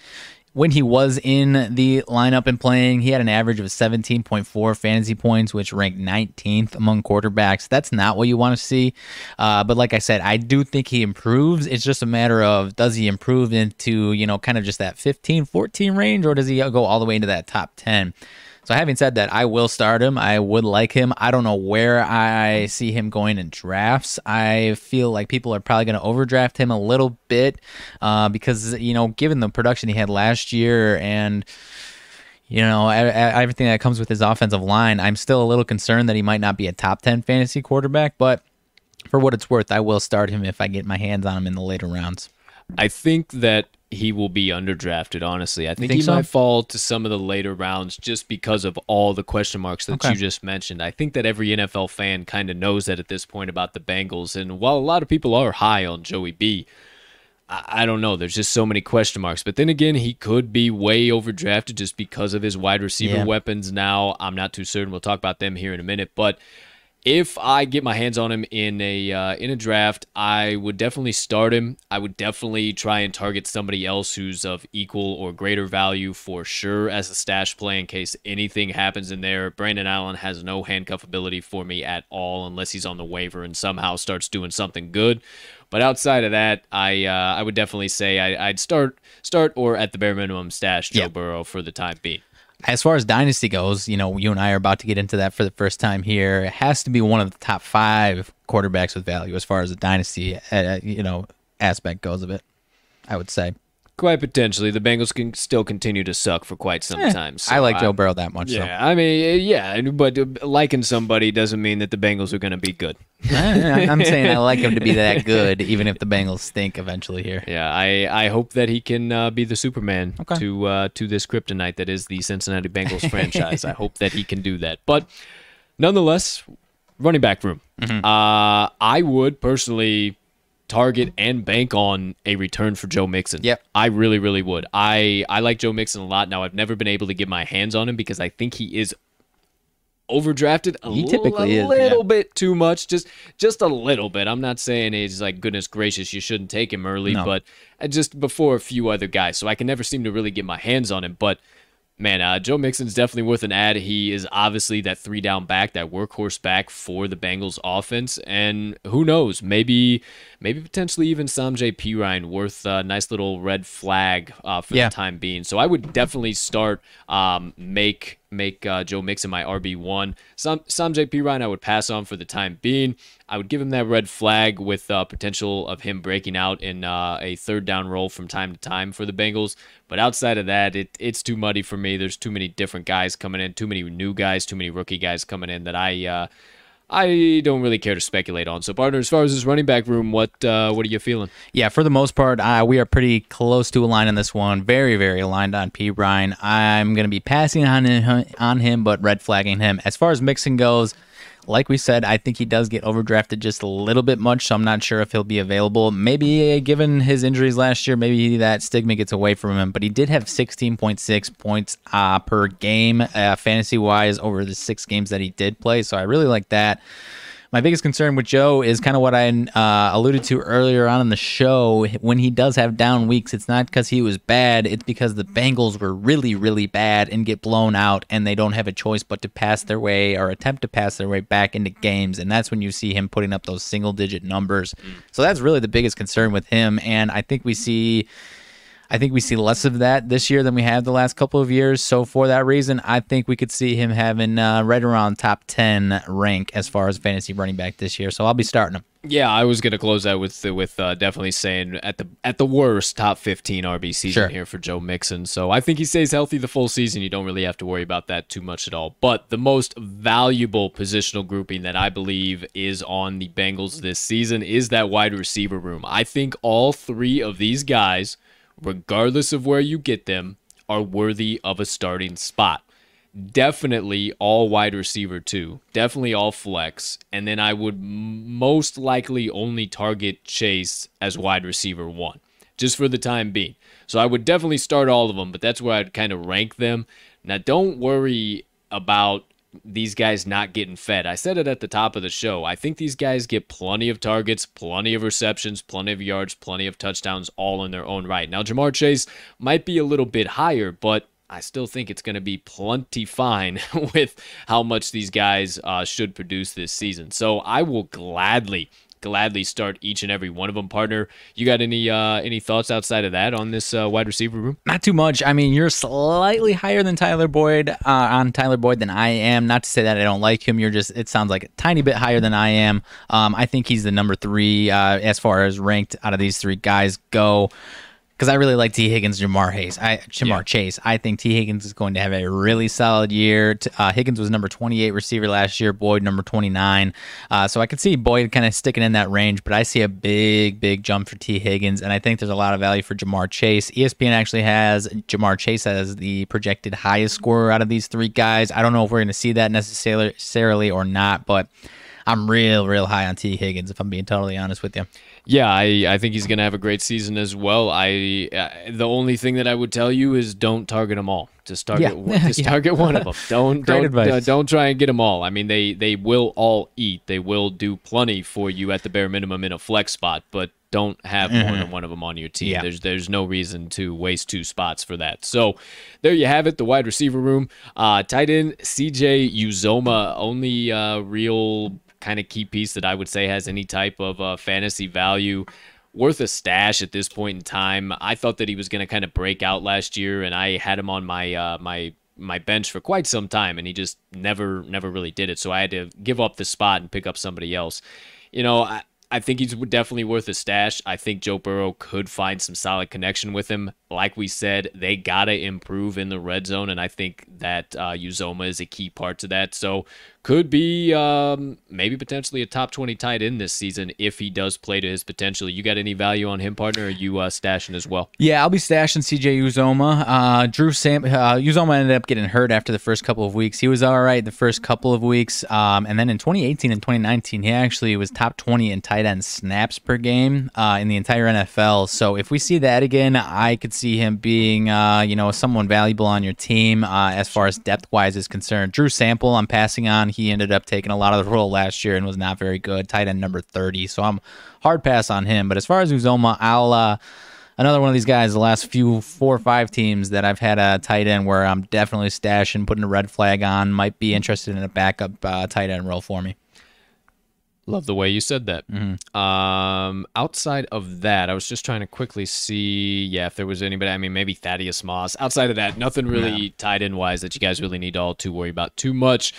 when he was in the lineup and playing, he had an average of 17.4 fantasy points, which ranked 19th among quarterbacks. That's not what you want to see. Uh, but like I said, I do think he improves. It's just a matter of does he improve into, you know, kind of just that 15, 14 range, or does he go all the way into that top 10? So having said that, I will start him. I would like him. I don't know where I see him going in drafts. I feel like people are probably going to overdraft him a little bit uh, because you know, given the production he had last year and you know everything that comes with his offensive line, I'm still a little concerned that he might not be a top ten fantasy quarterback. But for what it's worth, I will start him if I get my hands on him in the later rounds. I think that he will be underdrafted. Honestly, I think, think he so? might fall to some of the later rounds just because of all the question marks that okay. you just mentioned. I think that every NFL fan kind of knows that at this point about the Bengals. And while a lot of people are high on Joey B, I, I don't know. There's just so many question marks. But then again, he could be way overdrafted just because of his wide receiver yeah. weapons. Now, I'm not too certain. We'll talk about them here in a minute, but if I get my hands on him in a uh, in a draft, I would definitely start him. I would definitely try and target somebody else who's of equal or greater value for sure as a stash play in case anything happens in there. Brandon Allen has no handcuff ability for me at all unless he's on the waiver and somehow starts doing something good. But outside of that, I uh, I would definitely say I, would start start or at the bare minimum stash Joe yep. Burrow for the time being as far as dynasty goes, you know, you and I are about to get into that for the first time here. It has to be one of the top five quarterbacks with value as far as the dynasty, uh, you know, aspect goes of it. I would say. Quite potentially, the Bengals can still continue to suck for quite some eh, time. So I like Joe Burrow that much. Yeah, so. I mean, yeah, but liking somebody doesn't mean that the Bengals are going to be good. I'm saying I like him to be that good, even if the Bengals stink eventually here. Yeah, I, I hope that he can uh, be the Superman okay. to uh, to this kryptonite that is the Cincinnati Bengals franchise. I hope that he can do that. But nonetheless, running back room. Mm-hmm. Uh, I would personally target and bank on a return for Joe Mixon. Yep. I really, really would. I, I like Joe Mixon a lot. Now, I've never been able to get my hands on him because I think he is overdrafted a, he typically a is, little yeah. bit too much just just a little bit i'm not saying he's like goodness gracious you shouldn't take him early no. but uh, just before a few other guys so i can never seem to really get my hands on him but man, uh, Joe Mixon's definitely worth an ad. He is obviously that three down back, that workhorse back for the Bengals offense. And who knows, maybe maybe potentially even Samaje Perine worth a nice little red flag uh, for yeah. the time being. So I would definitely start um, make make uh, Joe Mixon my RB one. Some Samaje Perine I would pass on for the time being. I would give him that red flag with uh, potential of him breaking out in uh, a third down role from time to time for the Bengals. But outside of that, it, it's too muddy for me. There's too many different guys coming in, too many new guys, too many rookie guys coming in that I uh, I don't really care to speculate on. So, partner, as far as this running back room, what uh, what are you feeling? Yeah, for the most part, uh, we are pretty close to aligned on this one. Very, very aligned on Perine. I'm going to be passing on on him, but red flagging him. As far as Mixon goes, like we said, I think he does get overdrafted just a little bit much, so I'm not sure if he'll be available. Maybe uh, given his injuries last year, maybe that stigma gets away from him. But he did have 16.6 points uh, per game, uh, fantasy wise, over the six games that he did play. So I really like that. My biggest concern with Joe is kind of what I uh, alluded to earlier on in the show. When he does have down weeks, it's not because he was bad, it's because the Bengals were really, really bad and get blown out, and they don't have a choice but to pass their way or attempt to pass their way back into games. And that's when you see him putting up those single digit numbers. So that's really the biggest concern with him. And I think we see I think we see less of that this year than we have the last couple of years. So for that reason, I think we could see him having uh, right around top ten rank as far as fantasy running back this year. So I'll be starting him. Yeah, I was gonna close that with with uh, definitely saying at the at the worst top fifteen RB season sure. here for Joe Mixon. So I think he stays healthy the full season. You don't really have to worry about that too much at all. But the most valuable positional grouping that I believe is on the Bengals this season is that wide receiver room. I think all three of these guys regardless of where you get them, are worthy of a starting spot. definitely all wide receiver two, definitely all flex, and then I would most likely only target Chase as wide receiver one, just for the time being. So I would definitely start all of them, but that's where I'd kind of rank them. Now, don't worry about these guys not getting fed. I said it at the top of the show. I think these guys get plenty of targets, plenty of receptions, plenty of yards, plenty of touchdowns, all in their own right. Now, Ja'Marr Chase might be a little bit higher, but I still think it's going to be plenty fine with how much these guys uh, should produce this season. So I will gladly gladly start each and every one of them. Partner, you got any uh, any thoughts outside of that on this uh, wide receiver room? Not too much. I mean, you're slightly higher than Tyler Boyd uh, on Tyler Boyd than I am. Not to say that I don't like him. You're just it sounds like a tiny bit higher than I am. Um, I think he's the number three uh, as far as ranked out of these three guys go because I really like Tee Higgins, Jamar Hayes, I, Ja'Marr yeah. Chase. I think Tee Higgins is going to have a really solid year. Uh, Higgins was number 28 receiver last year, Boyd number 29. Uh, so I can see Boyd kind of sticking in that range, but I see a big, big jump for Tee Higgins, and I think there's a lot of value for Ja'Marr Chase. ESPN actually has Ja'Marr Chase as the projected highest scorer out of these three guys. I don't know if we're going to see that necessarily or not, but I'm real, real high on Tee Higgins, if I'm being totally honest with you. Yeah, I, I think he's going to have a great season as well. I uh, the only thing that I would tell you is don't target them all. Just target yeah. just yeah. target one of them. Don't don't uh, don't try and get them all. I mean, they they will all eat. They will do plenty for you at the bare minimum in a flex spot, but don't have mm-hmm. more than one of them on your team. Yeah. There's there's no reason to waste two spots for that. So there you have it, the wide receiver room. Uh, tight end CJ Uzomah, only uh, real kind of key piece that I would say has any type of uh, fantasy value. Worth a stash at this point in time. I thought that he was going to kind of break out last year, and I had him on my uh, my my bench for quite some time, and he just never never really did it. So I had to give up the spot and pick up somebody else. You know, I, I think he's definitely worth a stash. I think Joe Burrow could find some solid connection with him. Like we said, they gotta improve in the red zone, and I think that uh, Uzomah is a key part to that. So could be um, maybe potentially a top 20 tight end this season if he does play to his potential. You got any value on him, partner? Or are you uh, stashing as well? Yeah, I'll be stashing CJ Uzomah. Uh, Drew Sam uh, Uzomah ended up getting hurt after the first couple of weeks. He was all right the first couple of weeks, um, and then in 2018 and 2019, he actually was top 20 in tight end snaps per game uh, in the entire NFL. So if we see that again, I could see him being, uh, you know, someone valuable on your team uh, as far as depth wise is concerned. Drew Sample, I'm passing on he ended up taking a lot of the role last year and was not very good. Tight end number 30. So I'm hard pass on him. But as far as Uzomah, I'll. Uh, another one of these guys, the last few four or five teams that I've had a tight end where I'm definitely stashing, putting a red flag on, might be interested in a backup uh, tight end role for me. Love the way you said that. Mm-hmm. Um, outside of that, I was just trying to quickly see, yeah, if there was anybody. I mean, maybe Thaddeus Moss. Outside of that, nothing really no. tight end wise that you guys really need to all to worry about too much.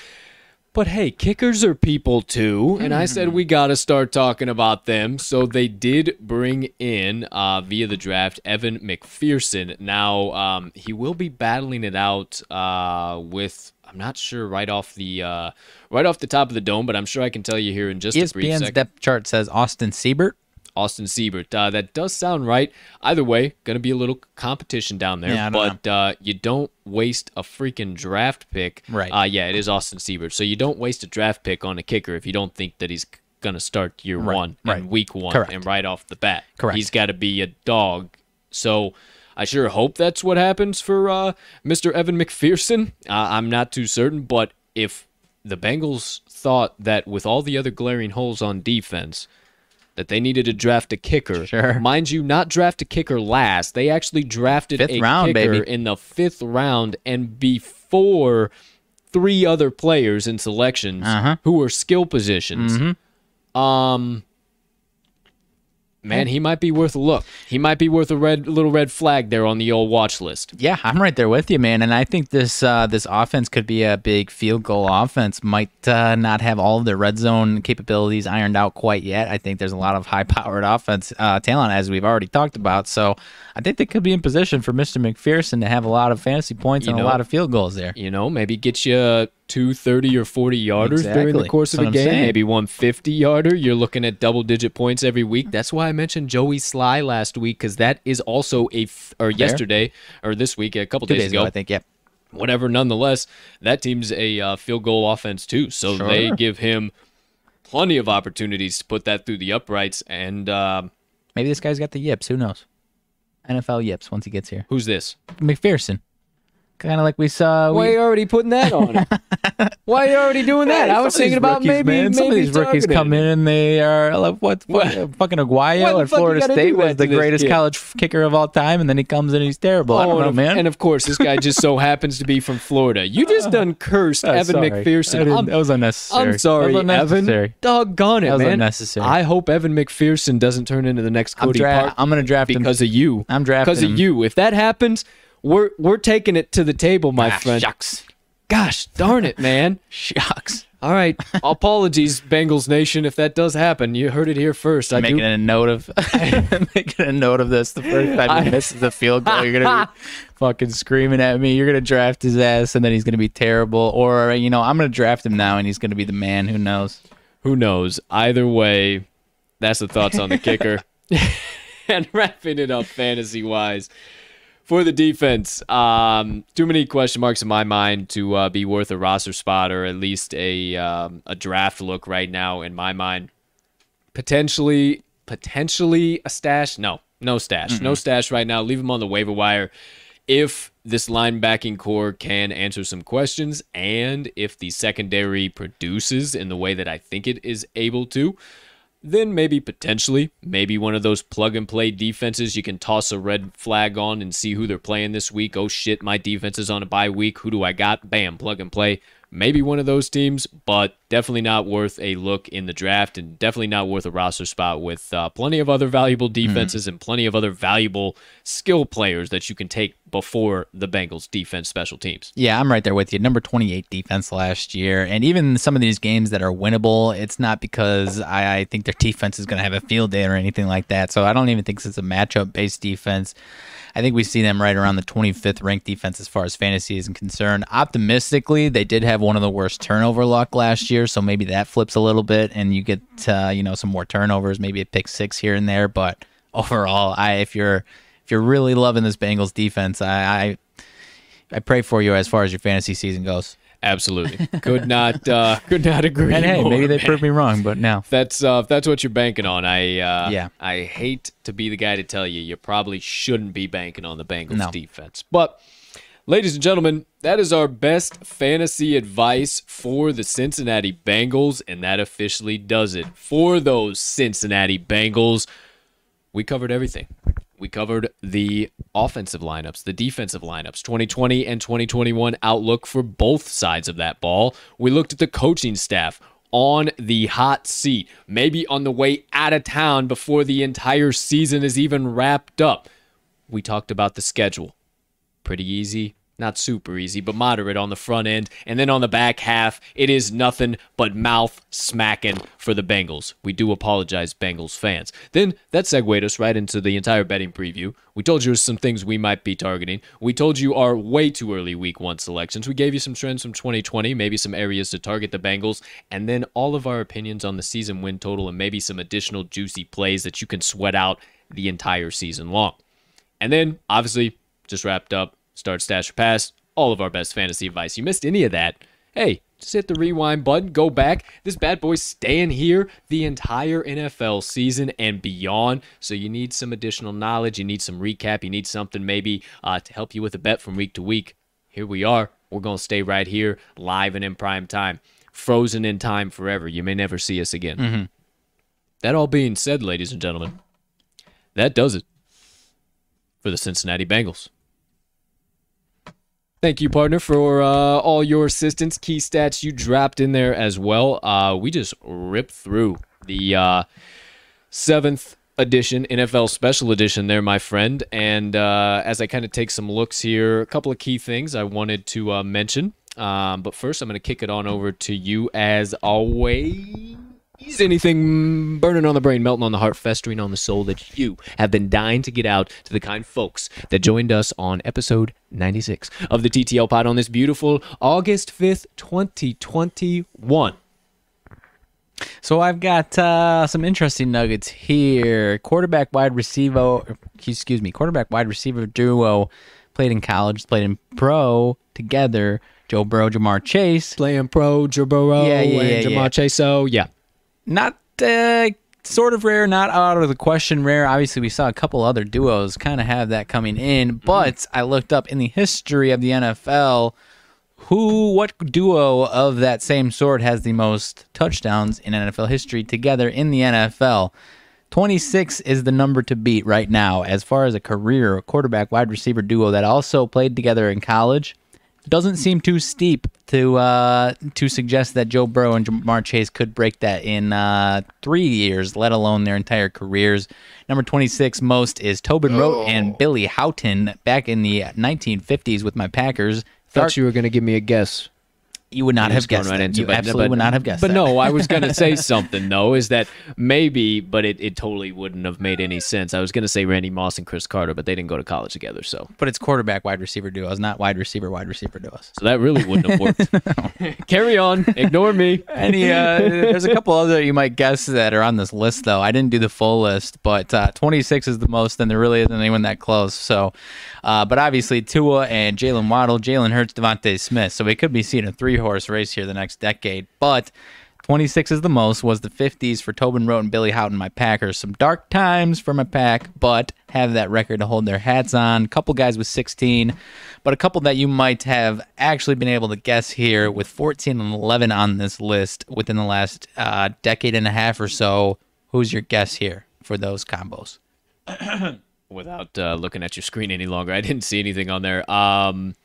But hey, kickers are people too. And I said we got to start talking about them. So they did bring in, uh, via the draft, Evan McPherson. Now, um, he will be battling it out uh, with, I'm not sure, right off the. Uh, right off the top of the dome, but I'm sure I can tell you here in just ESPN's a brief second. depth chart says Austin Seibert. Austin Seibert. Uh, that does sound right. Either way, going to be a little competition down there, yeah, but uh, you don't waste a freaking draft pick. Right. Uh, yeah, it is Austin Seibert. So you don't waste a draft pick on a kicker if you don't think that he's going to start year right. one right. week one Correct. and right off the bat. Correct. He's got to be a dog. So I sure hope that's what happens for uh, Mr. Evan McPherson. Uh, I'm not too certain, but if the Bengals thought that with all the other glaring holes on defense – that they needed to draft a kicker. Sure. Mind you, not draft a kicker last. They actually drafted fifth a round, kicker baby. in the fifth round and before three other players in selections uh-huh. who were skill positions. Mm-hmm. Um man, he might be worth a look. He might be worth a red little red flag there on the old watch list. Yeah, I'm right there with you, man. And I think this uh, this offense could be a big field goal offense. Might uh, not have all of their red zone capabilities ironed out quite yet. I think there's a lot of high powered offense uh, talent as we've already talked about. So I think they could be in position for Mr. McPherson to have a lot of fantasy points you and know, a lot of field goals there. You know, maybe get you two 30 or 40 yarders exactly. during the course That's of a game, maybe one 50 yarder. You're looking at double digit points every week. That's why I mentioned Joey Slye last week because that is also a f- or yesterday or this week, a couple Two days, ago, I think. yeah whatever. Nonetheless, that team's a uh, field goal offense too, so Sure. they give him plenty of opportunities to put that through the uprights. And uh, Maybe this guy's got the yips. Who knows? NFL yips once he gets here. who's this? McPherson. Kind of like we saw. Why are you already putting that on? Why are you already doing that? I was thinking about rookies, maybe, man. Some of these rookies come in and they are like what, what What? fucking Aguayo at Florida State was the greatest kid? college kicker of all time, and then he comes in and he's terrible. I Oh, don't know, and, of, man. and of course, this guy just so happens to be from Florida. You just done cursed Oh, Evan sorry. McPherson. I'm, that was unnecessary. I'm sorry, that was Evan. unnecessary. Doggone it, That was man. unnecessary. I hope Evan McPherson doesn't turn into the next I'm, Cody dra- Park I'm gonna draft him because of you. I'm drafting because of you. If that happens, we're we're taking it to the table, my Ah, friend. Shucks, Gosh darn it, man. shucks. All right, apologies, Bengals Nation, if that does happen. You heard it here first. I making do. a note of making a note of this. The first time he misses a field goal, you're gonna be fucking screaming at me. You're gonna draft his ass, and then he's gonna be terrible. Or you know, I'm gonna draft him now, and he's gonna be the man. Who knows? Who knows? Either way, that's the thoughts on the kicker. and wrapping it up fantasy wise for the defense. Um, too many question marks in my mind to uh, be worth a roster spot or at least a um, a draft look right now in my mind. Potentially, potentially a stash. No, no stash. No stash right now. Leave him on the waiver wire. If this linebacking core can answer some questions and if the secondary produces in the way that I think it is able to, then maybe potentially, maybe one of those plug and play defenses you can toss a red flag on and see who they're playing this week. Oh shit, my defense is on a bye week. Who do I got? Bam, plug and play. Maybe one of those teams, but definitely not worth a look in the draft and definitely not worth a roster spot with uh, plenty of other valuable defenses and plenty of other valuable skill players that you can take before the Bengals defense special teams. Yeah, I'm right there with you. Number 28 defense last year, and even some of these games that are winnable, it's not because I, I think their defense is going to have a field day or anything like that. So I don't even think it's a matchup based defense. I think we see them right around the 25th ranked defense as far as fantasy is concerned. Optimistically, they did have one of the worst turnover luck last year, so maybe that flips a little bit, and you get uh, you know some more turnovers, maybe a pick six here and there. But overall, I if you're if you're really loving this Bengals defense, I, I I pray for you as far as your fantasy season goes. Absolutely, could not uh, could not agree. And hey, more, maybe they man. proved me wrong, but now that's uh, if that's what you're banking on. I uh, Yeah. I hate to be the guy to tell you you probably shouldn't be banking on the Bengals No. defense. But ladies and gentlemen, that is our best fantasy advice for the Cincinnati Bengals, and that officially does it for those Cincinnati Bengals. We covered everything. We covered the offensive lineups, the defensive lineups, 2020 and 2021 outlook for both sides of that ball. We looked at the coaching staff on the hot seat, maybe on the way out of town before the entire season is even wrapped up. We talked about the schedule. Pretty easy, not super easy, but moderate on the front end. And then on the back half, it is nothing but mouth smacking for the Bengals. We do apologize, Bengals fans. Then that segued us right into the entire betting preview. We told you some things we might be targeting. We told you our way too early week one selections. We gave you some trends from 2020, maybe some areas to target the Bengals, and then all of our opinions on the season win total and maybe some additional juicy plays that you can sweat out the entire season long. And then, obviously, just wrapped up, start, stash, or pass, all of our best fantasy advice. You missed any of that? Hey, just hit the rewind button, go back. This bad boy's staying here the entire NFL season and beyond. So you need some additional knowledge. You need some recap. You need something maybe uh, to help you with a bet from week to week. Here we are. We're going to stay right here, live and in prime time, frozen in time forever. You may never see us again. That all being said, ladies and gentlemen, that does it for the Cincinnati Bengals. Thank you, partner, for uh, all your assistance. Key stats you dropped in there as well. Uh, we just ripped through the uh, seventh edition NFL Special Edition there, my friend. And uh, as I kind of take some looks here, a couple of key things I wanted to uh, mention. Um, but first, I'm going to kick it on over to you as always. Is anything burning on the brain, melting on the heart, festering on the soul that you have been dying to get out to the kind folks that joined us on episode 96 of the TTL Pod on this beautiful August 5th, 2021? So I've got uh, some interesting nuggets here. Quarterback wide receiver, excuse me, quarterback wide receiver duo played in college, played in pro together. Joe Burrow, Ja'Marr Chase. Playing pro, Joe Burrow, Yeah, yeah, and yeah, Ja'Marr yeah. Chase. So yeah, Not uh, sort of rare, not out of the question rare. Obviously, we saw a couple other duos kind of have that coming in, but I looked up in the history of the NFL who, what duo of that same sort has the most touchdowns in NFL history together in the NFL? 26 is the number to beat right now as far as a career quarterback wide receiver duo that also played together in college. Doesn't seem too steep to uh, to suggest that Joe Burrow and Ja'Marr Chase could break that in uh, three years, let alone their entire careers. Number 26 most is Tobin Rote and Billy Howton back in the 1950s with my Packers. thought Dark- you were gonna give me a guess. You would not have guessed right that. into You but- absolutely but- would not have guessed But that. no, I was going to say something though. Is that maybe, but it, it totally wouldn't have made any sense. I was going to say Randy Moss and Cris Carter, but they didn't go to college together, so But it's quarterback wide receiver duos, not wide receiver wide receiver duos. so that really wouldn't have worked. Carry on. Ignore me. Any, uh, there's a couple other you might guess that are on this list though. I didn't do the full list, but uh, 26 is the most, and there really isn't anyone that close. So, uh, but obviously Tua and Jaylen Waddle, Jalen Hurts, DeVonta Smith. So we could be seeing a three horse race here the next decade. But 26 is the most. Was the 50s for Tobin Rote and Billy Howton, my Packers. Some dark times for my pack, but have that record to hold their hats on. couple guys with 16, but a couple that you might have actually been able to guess here with 14 and 11 on this list within the last uh, decade and a half or so. Who's your guess here for those combos? Without uh, looking at your screen any longer, I didn't see anything on there. Um.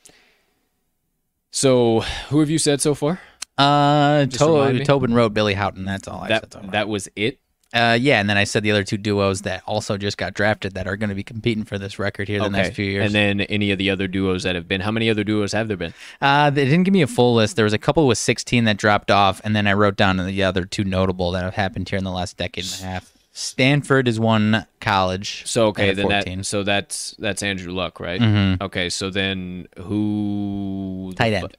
So, who have you said so far? Uh, to- Tobin Rote, Billy Howton. That's all I That said. so far. that was it. Uh, yeah, and then I said the other two duos that also just got drafted that are going to be competing for this record here the next few years. And then any of the other duos that have been. How many other duos have there been? Uh, they didn't give me a full list. There was a couple with 16 that dropped off, and then I wrote down the other two notable that have happened here in the last decade and a half. Stanford is one college. So okay, then 14. that so that's that's Andrew Luck, right? Mhm. Okay, so then who Tight end.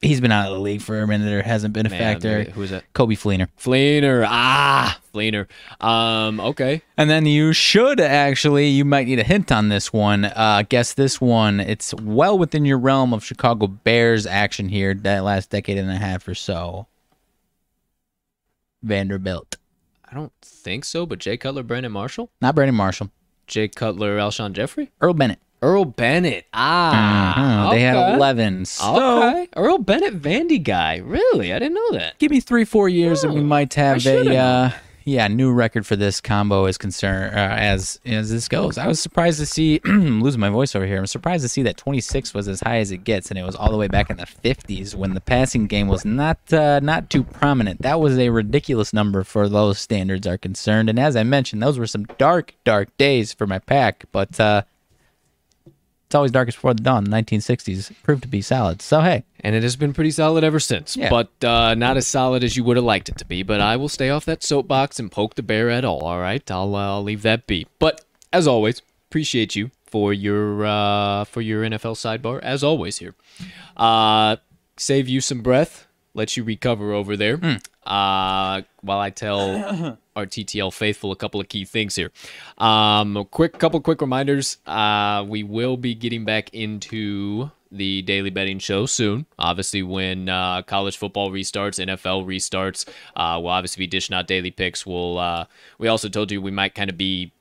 He's been out of the league for a minute. There hasn't been a Man, factor. Who is that? Coby Fleener. Fleener. Ah, Fleener. Um. Okay. And then you should actually, you might need a hint on this one. Uh, guess this one. It's well within your realm of Chicago Bears action here that last decade and a half or so. Vanderbilt. I don't think so. But Jay Cutler, Brandon Marshall, Not Brandon Marshall. Jay Cutler, Alshon Jeffery, Earl Bennett. Earl Bennett. Ah, Mhm. They had okay. 11. So Okay. Earl Bennett, Vandy guy. Really? I didn't know that. give me three, four years and we Oh, might have a uh, yeah new record for this combo is concerned uh, as as this goes. I was surprised to see losing my voice over here. I'm surprised to see that 26 was as high as it gets, and it was all the way back in the 50s when the passing game was not uh, not too prominent. That was a ridiculous number for those standards are concerned. And as I mentioned, those were some dark dark days for my pack, but. uh it's always darkest before the dawn. The 1960s proved to be solid. So hey, And it has been pretty solid ever since. Yeah. But uh, not as solid as you would have liked it to be. But I will stay off that soapbox and poke the bear at all. All right, I'll uh, I'll leave that be. But as always, appreciate you for your uh, for your NFL sidebar. As always here, uh, save you some breath. Let you recover over there. Uh, while I tell our TTL faithful a couple of key things here. Um, a quick couple quick reminders. Uh, we will be getting back into the daily betting show soon. Obviously, when uh, college football restarts, NFL restarts, uh, we'll obviously be dishing out daily picks. We'll uh, we also told you we might kind of be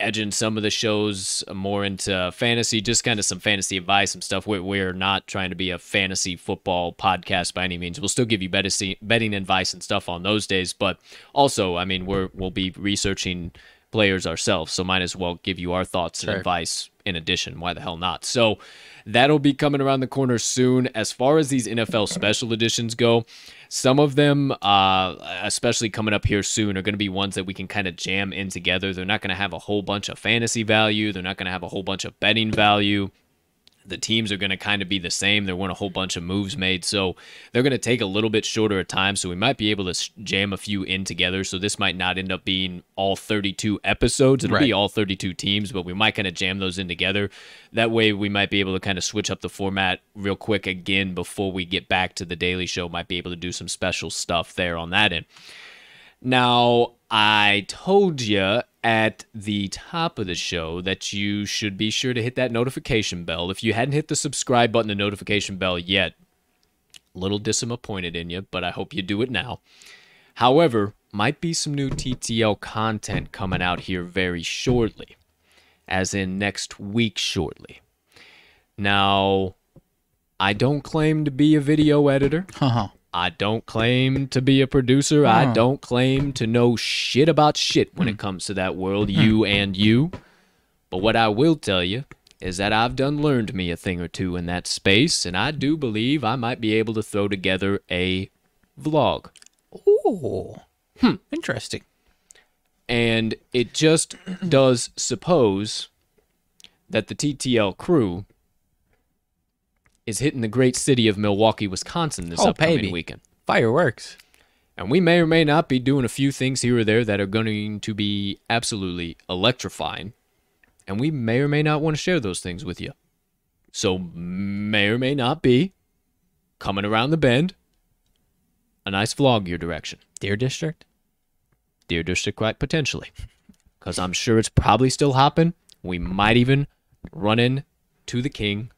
edging some of the shows more into fantasy, just kind of some fantasy advice, some stuff. We're, we're not trying to be a fantasy football podcast by any means. We'll still give you betting, betting advice and stuff on those days, but also, I mean, we're we'll be researching players ourselves, so might as well give you our thoughts and Sure. advice in addition. Why the hell not? So that'll be coming around the corner soon. As far as these NFL special editions go, some of them, uh, especially coming up here soon, are going to be ones that we can kind of jam in together. They're not going to have a whole bunch of fantasy value. They're not going to have a whole bunch of betting value the teams are going to kind of be the same. There weren't a whole bunch of moves made, so they're going to take a little bit shorter a time. So we might be able to jam a few in together. So this might not end up being all 32 episodes. It'll be all 32 teams, but we might kind of jam those in together. That way, we might be able to kind of switch up the format real quick again before we get back to the daily show. Might be able to do some special stuff there on that end. Now, I told you at the top of the show that you should be sure to hit that notification bell. If you hadn't hit the subscribe button, the notification bell yet, a little disappointed in you, but I hope you do it now. However, might be some new TTL content coming out here very shortly, as in next week shortly. Now, I don't claim to be a video editor. Uh-huh. I don't claim to be a producer. I hmm. don't claim to know shit about shit when it hmm. comes to that world, hmm. you and you. But what I will tell you is that I've done learned me a thing or two in that space, and I do believe I might be able to throw together a vlog. Ooh. Hmm. Interesting. And it just does suppose that the TTL crew is hitting the great city of Milwaukee, Wisconsin this Oh, upcoming baby. weekend. Fireworks. And we may or may not be doing a few things here or there that are going to be absolutely electrifying. And we may or may not want to share those things with you. So, may or may not be coming around the bend a nice vlog your direction. Deer District. Deer District, quite potentially. Because I'm sure it's probably still hopping. We might even run in to the king,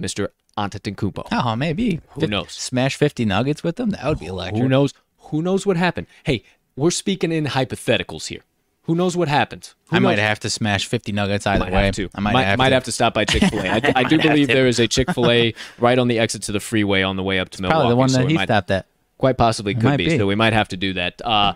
Mr. Antetokounmpo. Oh, maybe. Who knows? Smash 50 nuggets with them? That would be electric. Who knows? Who knows what happened? Hey, we're speaking in hypotheticals here. Who knows what happens? Who I might have to smash 50 nuggets either might way. have to. I might, might, have, might to. have to stop by Chick Fil A. I, I do believe there is a Chick Fil A right on the exit to the freeway on the way up to Milwaukee. Probably the one that we he might, stopped at. quite possibly could be, be. So we might have to do that. Uh,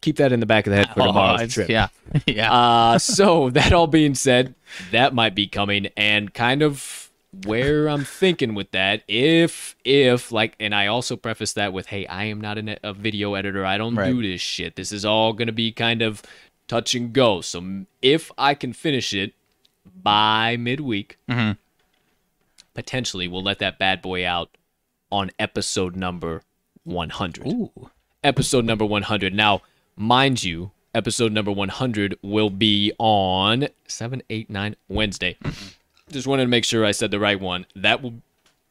keep that in the back of the head for tomorrow's it's- trip. Yeah. yeah. Uh, so that all being said, that might be coming, and kind of where I'm thinking with that, if if like, and I also preface that with, hey, I am not an, a video editor. I don't Right. do this shit. This is all gonna be kind of touch and go. So if I can finish it by midweek, Mhm. potentially we'll let that bad boy out on episode number 100 Ooh. episode number 100. Now, mind you, episode number 100 will be on 7, 8, 9, Wednesday. Just wanted to make sure I said the right one. That will,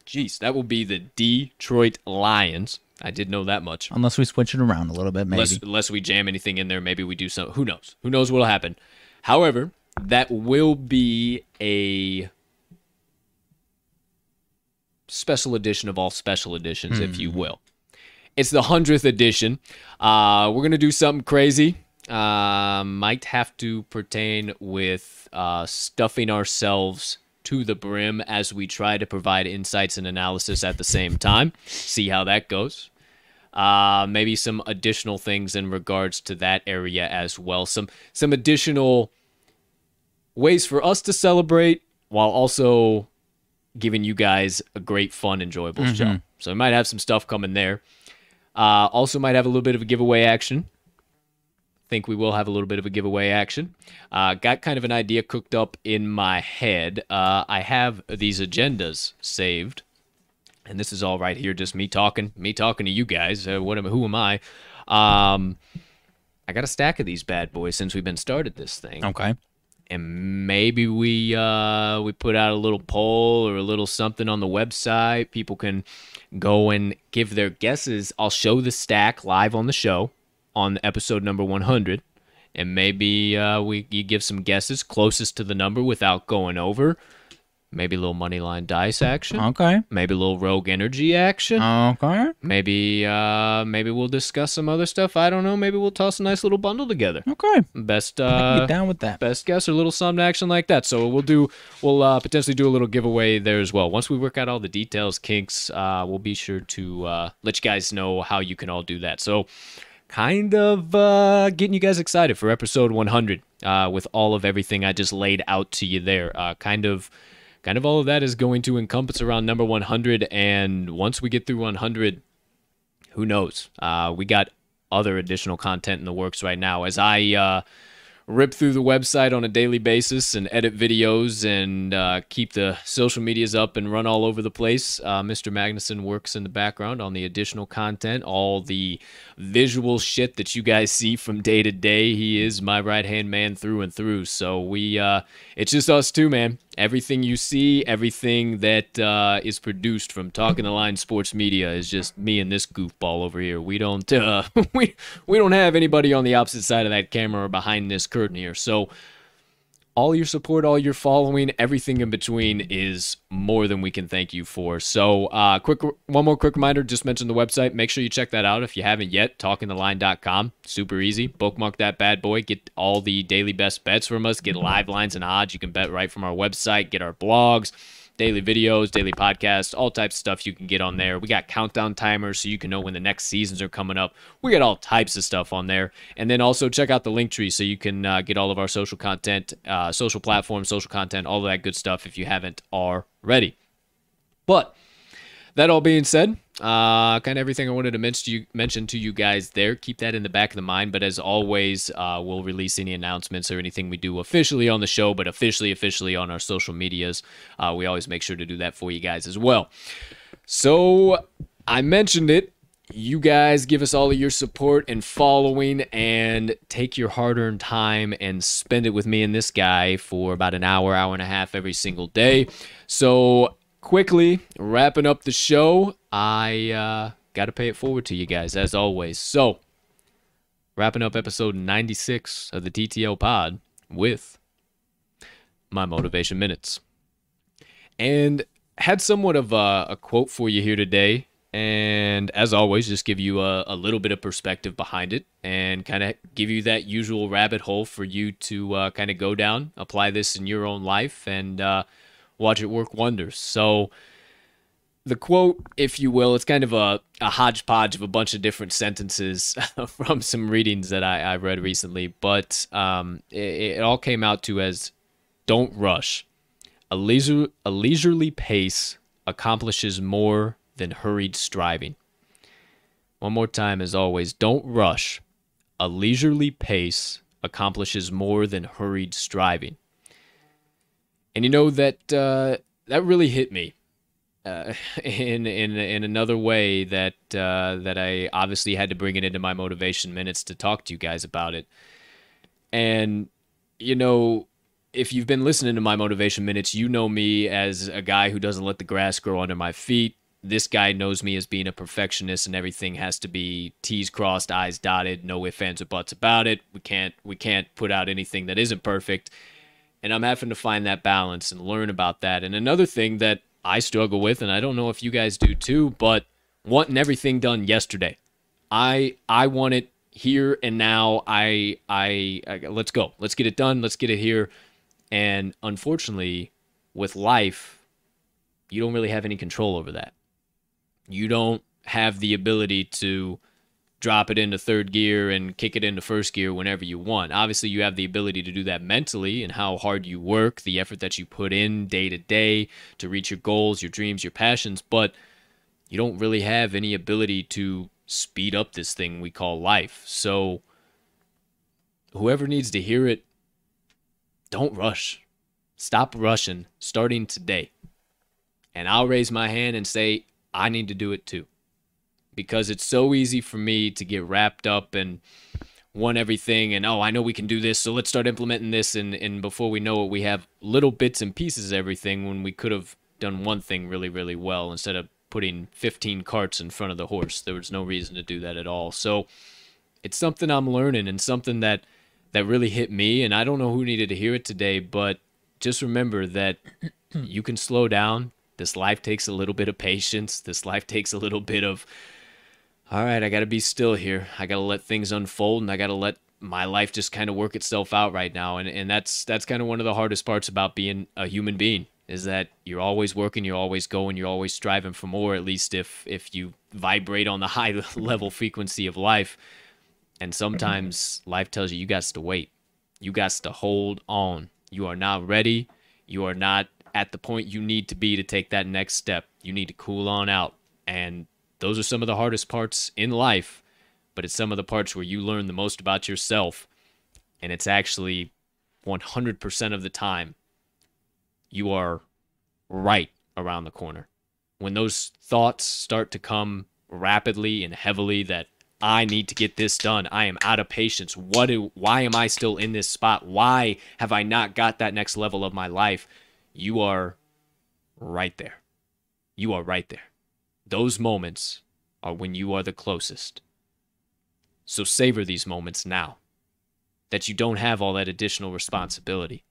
jeez, that will be the Detroit Lions. I did know that much. Unless we switch it around a little bit, maybe. Unless, unless we jam anything in there, maybe we do some. Who knows? Who knows what'll happen? However, that will be a special edition of all special editions, if you will. It's the hundredth edition. Uh, we're gonna do something crazy. Uh, might have to pertain with uh, stuffing ourselves to the brim as we try to provide insights and analysis at the same time. See how that goes uh, maybe some additional things in regards to that area as well. Some some additional ways for us to celebrate while also giving you guys a great, fun, enjoyable show. So we might have some stuff coming there. Uh, also, might have a little bit of a giveaway action. Think we will have a little bit of a giveaway action. Uh, got kind of an idea cooked up in my head. Uh, I have these agendas saved and this is all right here, just me talking, me talking to you guys. Uh, what am, who am I? Um, I got a stack of these bad boys since we've been started this thing, okay. and maybe we uh, we put out a little poll or a little something on the website. People can go and give their guesses. I'll show the stack live on the show on episode number 100, and maybe uh, we you give some guesses closest to the number without going over. Maybe a little money line dice action. Okay. Maybe a little rogue energy action. Okay. Maybe uh maybe we'll discuss some other stuff. I don't know. Maybe we'll toss a nice little bundle together. Okay. Best uh get down with that. best guess or a little something action like that. So we'll do we'll uh potentially do a little giveaway there as well. Once we work out all the details, kinks, uh we'll be sure to uh let you guys know how you can all do that. So kind of uh getting you guys excited for episode 100 uh with all of everything I just laid out to you there. Uh kind of kind of all of that is going to encompass around number 100 and once we get through 100 who knows uh, we got other additional content in the works right now as i uh, rip through the website on a daily basis and edit videos and uh, keep the social medias up and run all over the place. Uh, mr magnuson works in the background on the additional content all the visual shit that you guys see from day to day. He is my right hand man through and through. So we uh, it's just us two man Everything you see, everything that uh, is produced from Talking the Line Sports Media is just me and this goofball over here. We don't uh, we we don't have anybody on the opposite side of that camera or behind this curtain here. So all your support, all your following, everything in between is more than we can thank you for. So, uh, quick, one more quick reminder: just mention the website. Make sure you check that out if you haven't yet. TalkingTheLine.com, super easy. Bookmark that bad boy. Get all the daily best bets from us. Get live lines and odds. You can bet right from our website. Get our blogs daily videos, daily podcasts, all types of stuff you can get on there. We got countdown timers so you can know when the next seasons are coming up. We got all types of stuff on there. And then also check out the link tree so you can uh, get all of our social content, uh, social platforms, social content, all of that good stuff if you haven't already. But that all being said, uh, kind of everything I wanted to mention to you, mention to you guys there. Keep that in the back of the mind. But as always, uh, we'll release any announcements or anything we do officially on the show, but officially, officially on our social medias. Uh, we always make sure to do that for you guys as well. So I mentioned it. You guys give us all of your support and following, and take your hard earned time and spend it with me and this guy for about an hour, hour and a half every single day. So quickly wrapping up the show, I uh, got to pay it forward to you guys as always. So, wrapping up episode 96 of the TTL pod with my motivation minutes. And had somewhat of a, a quote for you here today. And as always, just give you a, a little bit of perspective behind it and kind of give you that usual rabbit hole for you to uh, kind of go down, apply this in your own life, and uh, watch it work wonders. So, the quote, if you will, it's kind of a, a hodgepodge of a bunch of different sentences from some readings that I, I read recently, but um, it, it all came out to as don't rush. A, leisure, a leisurely pace accomplishes more than hurried striving. One more time, as always, don't rush. A leisurely pace accomplishes more than hurried striving. And you know that uh, that really hit me uh, in in in another way that uh, that I obviously had to bring it into my motivation minutes to talk to you guys about it. And you know, if you've been listening to my motivation minutes, you know me as a guy who doesn't let the grass grow under my feet. This guy knows me as being a perfectionist, and everything has to be T's crossed, I's dotted, no ifs, ands, or buts about it. We can't we can't put out anything that isn't perfect and I'm having to find that balance and learn about that. And another thing that I struggle with, and I don't know if you guys do too, but wanting everything done yesterday. I I want it here and now. I, I I let's go. Let's get it done. Let's get it here. And unfortunately, with life, you don't really have any control over that. You don't have the ability to drop it into third gear and kick it into first gear whenever you want. Obviously, you have the ability to do that mentally and how hard you work, the effort that you put in day to day to reach your goals, your dreams, your passions, but you don't really have any ability to speed up this thing we call life. So, whoever needs to hear it, don't rush. Stop rushing starting today. And I'll raise my hand and say, I need to do it too because it's so easy for me to get wrapped up and want everything and oh I know we can do this so let's start implementing this and and before we know it we have little bits and pieces of everything when we could have done one thing really really well instead of putting 15 carts in front of the horse. There was no reason to do that at all. So it's something I'm learning and something that that really hit me and I don't know who needed to hear it today but just remember that you can slow down. This life takes a little bit of patience. This life takes a little bit of all right, I got to be still here. I got to let things unfold and I got to let my life just kind of work itself out right now. And and that's that's kind of one of the hardest parts about being a human being is that you're always working, you're always going, you're always striving for more at least if if you vibrate on the high level frequency of life. And sometimes life tells you you got to wait. You got to hold on. You are not ready. You are not at the point you need to be to take that next step. You need to cool on out and those are some of the hardest parts in life, but it's some of the parts where you learn the most about yourself. And it's actually 100% of the time you are right around the corner. When those thoughts start to come rapidly and heavily that I need to get this done. I am out of patience. What do, why am I still in this spot? Why have I not got that next level of my life? you are right there. You are right there. Those moments are when you are the closest. So savor these moments now that you don't have all that additional responsibility,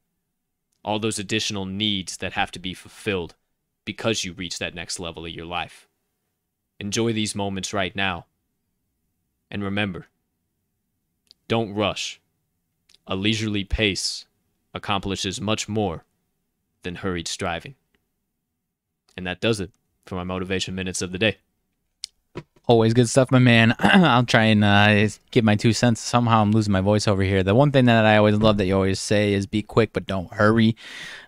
all those additional needs that have to be fulfilled because you reach that next level of your life. Enjoy these moments right now. And remember, don't rush. A leisurely pace accomplishes much more than hurried striving. And that does it for my motivation minutes of the day. Always good stuff, my man. I'll try and uh, give my two cents. Somehow I'm losing my voice over here. The one thing that I always love that you always say is be quick, but don't hurry.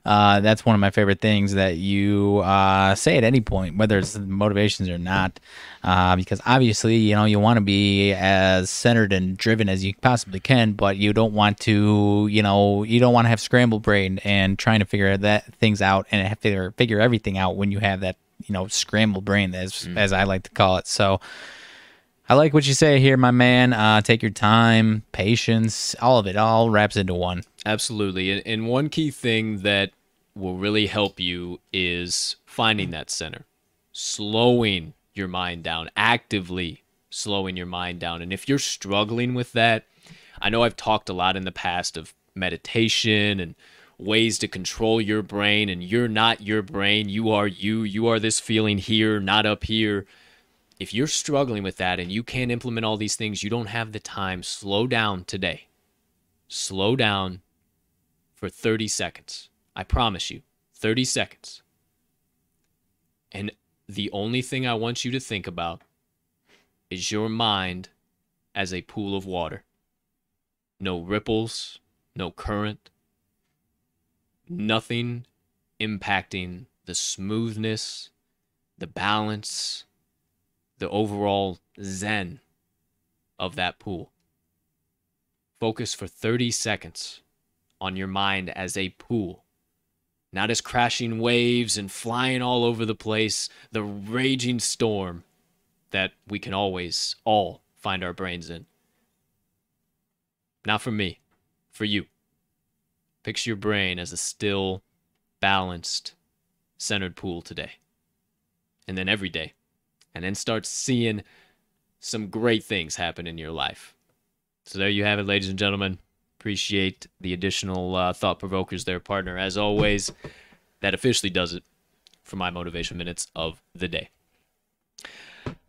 Uh, that's one of my favorite things that you uh, say at any point, whether it's motivations or not. Uh, because obviously, you know, you want to be as centered and driven as you possibly can, but you don't want to, you know, you don't want to have scrambled brain and trying to figure that things out and figure figure everything out when you have that you know scrambled brain as mm. as I like to call it. So I like what you say here, my man. Uh, take your time, patience, all of it all wraps into one. Absolutely, and, and one key thing that will really help you is finding that center, slowing your mind down, actively slowing your mind down. And if you're struggling with that, I know I've talked a lot in the past of meditation and ways to control your brain and you're not your brain. You are you. You are this feeling here not up here. If you're struggling with that and you can't implement all these things you don't have the time. Slow down today. Slow down for 30 seconds. I promise you 30 seconds. And the only thing i want you to think about is your mind as a pool of water. No ripples no current nothing impacting the smoothness, the balance, the overall zen of that pool. Focus for 30 seconds on your mind as a pool, not as crashing waves and flying all over the place, the raging storm that we can always all find our brains in. Not for me, for you. Picture your brain as a still, balanced, centered pool today. And then every day. And then start seeing some great things happen in your life. So there you have it, ladies and gentlemen. Appreciate the additional uh, thought provokers there, partner. As always, that officially does it for my motivation minutes of the day.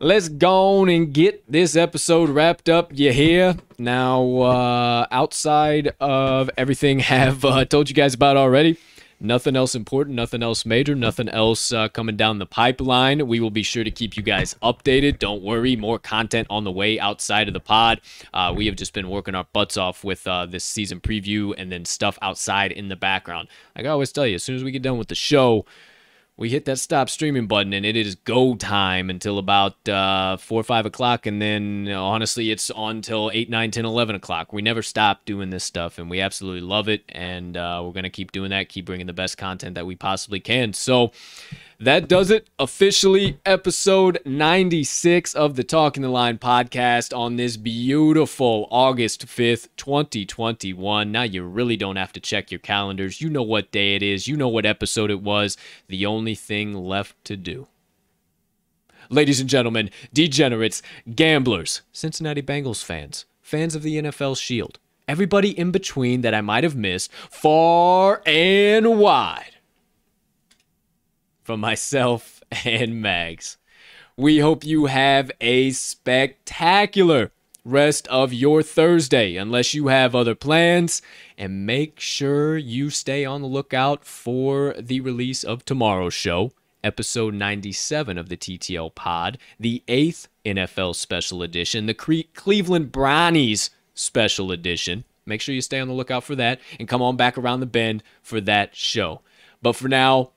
Let's go on and get this episode wrapped up. You hear? Now, uh, outside of everything have uh, told you guys about already, nothing else important, nothing else major, nothing else uh, coming down the pipeline. We will be sure to keep you guys updated. Don't worry, more content on the way outside of the pod. Uh, we have just been working our butts off with uh, this season preview and then stuff outside in the background. Like I always tell you, as soon as we get done with the show, we hit that stop streaming button and it is go time until about uh, 4 or 5 o'clock and then honestly it's on till 8 9 10 11 o'clock. We never stop doing this stuff and we absolutely love it and uh, we're going to keep doing that keep bringing the best content that we possibly can. So that does it officially. Episode 96 of the Talking the Line podcast on this beautiful August 5th, 2021. Now you really don't have to check your calendars. You know what day it is, you know what episode it was. The only thing left to do. Ladies and gentlemen, degenerates, gamblers, Cincinnati Bengals fans, fans of the NFL Shield, everybody in between that I might have missed, far and wide from myself and Mags. We hope you have a spectacular rest of your Thursday, unless you have other plans. And make sure you stay on the lookout for the release of tomorrow's show, episode 97 of the TTL Pod, the eighth NFL Special Edition, the Cre- Cleveland Brownies Special Edition. Make sure you stay on the lookout for that and come on back around the bend for that show. But for now,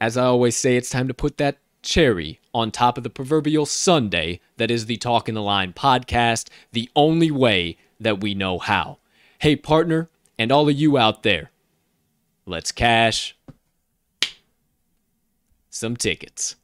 as I always say, it's time to put that cherry on top of the proverbial sundae that is the Talking the Line podcast, the only way that we know how. Hey, partner, and all of you out there, let's cash some tickets.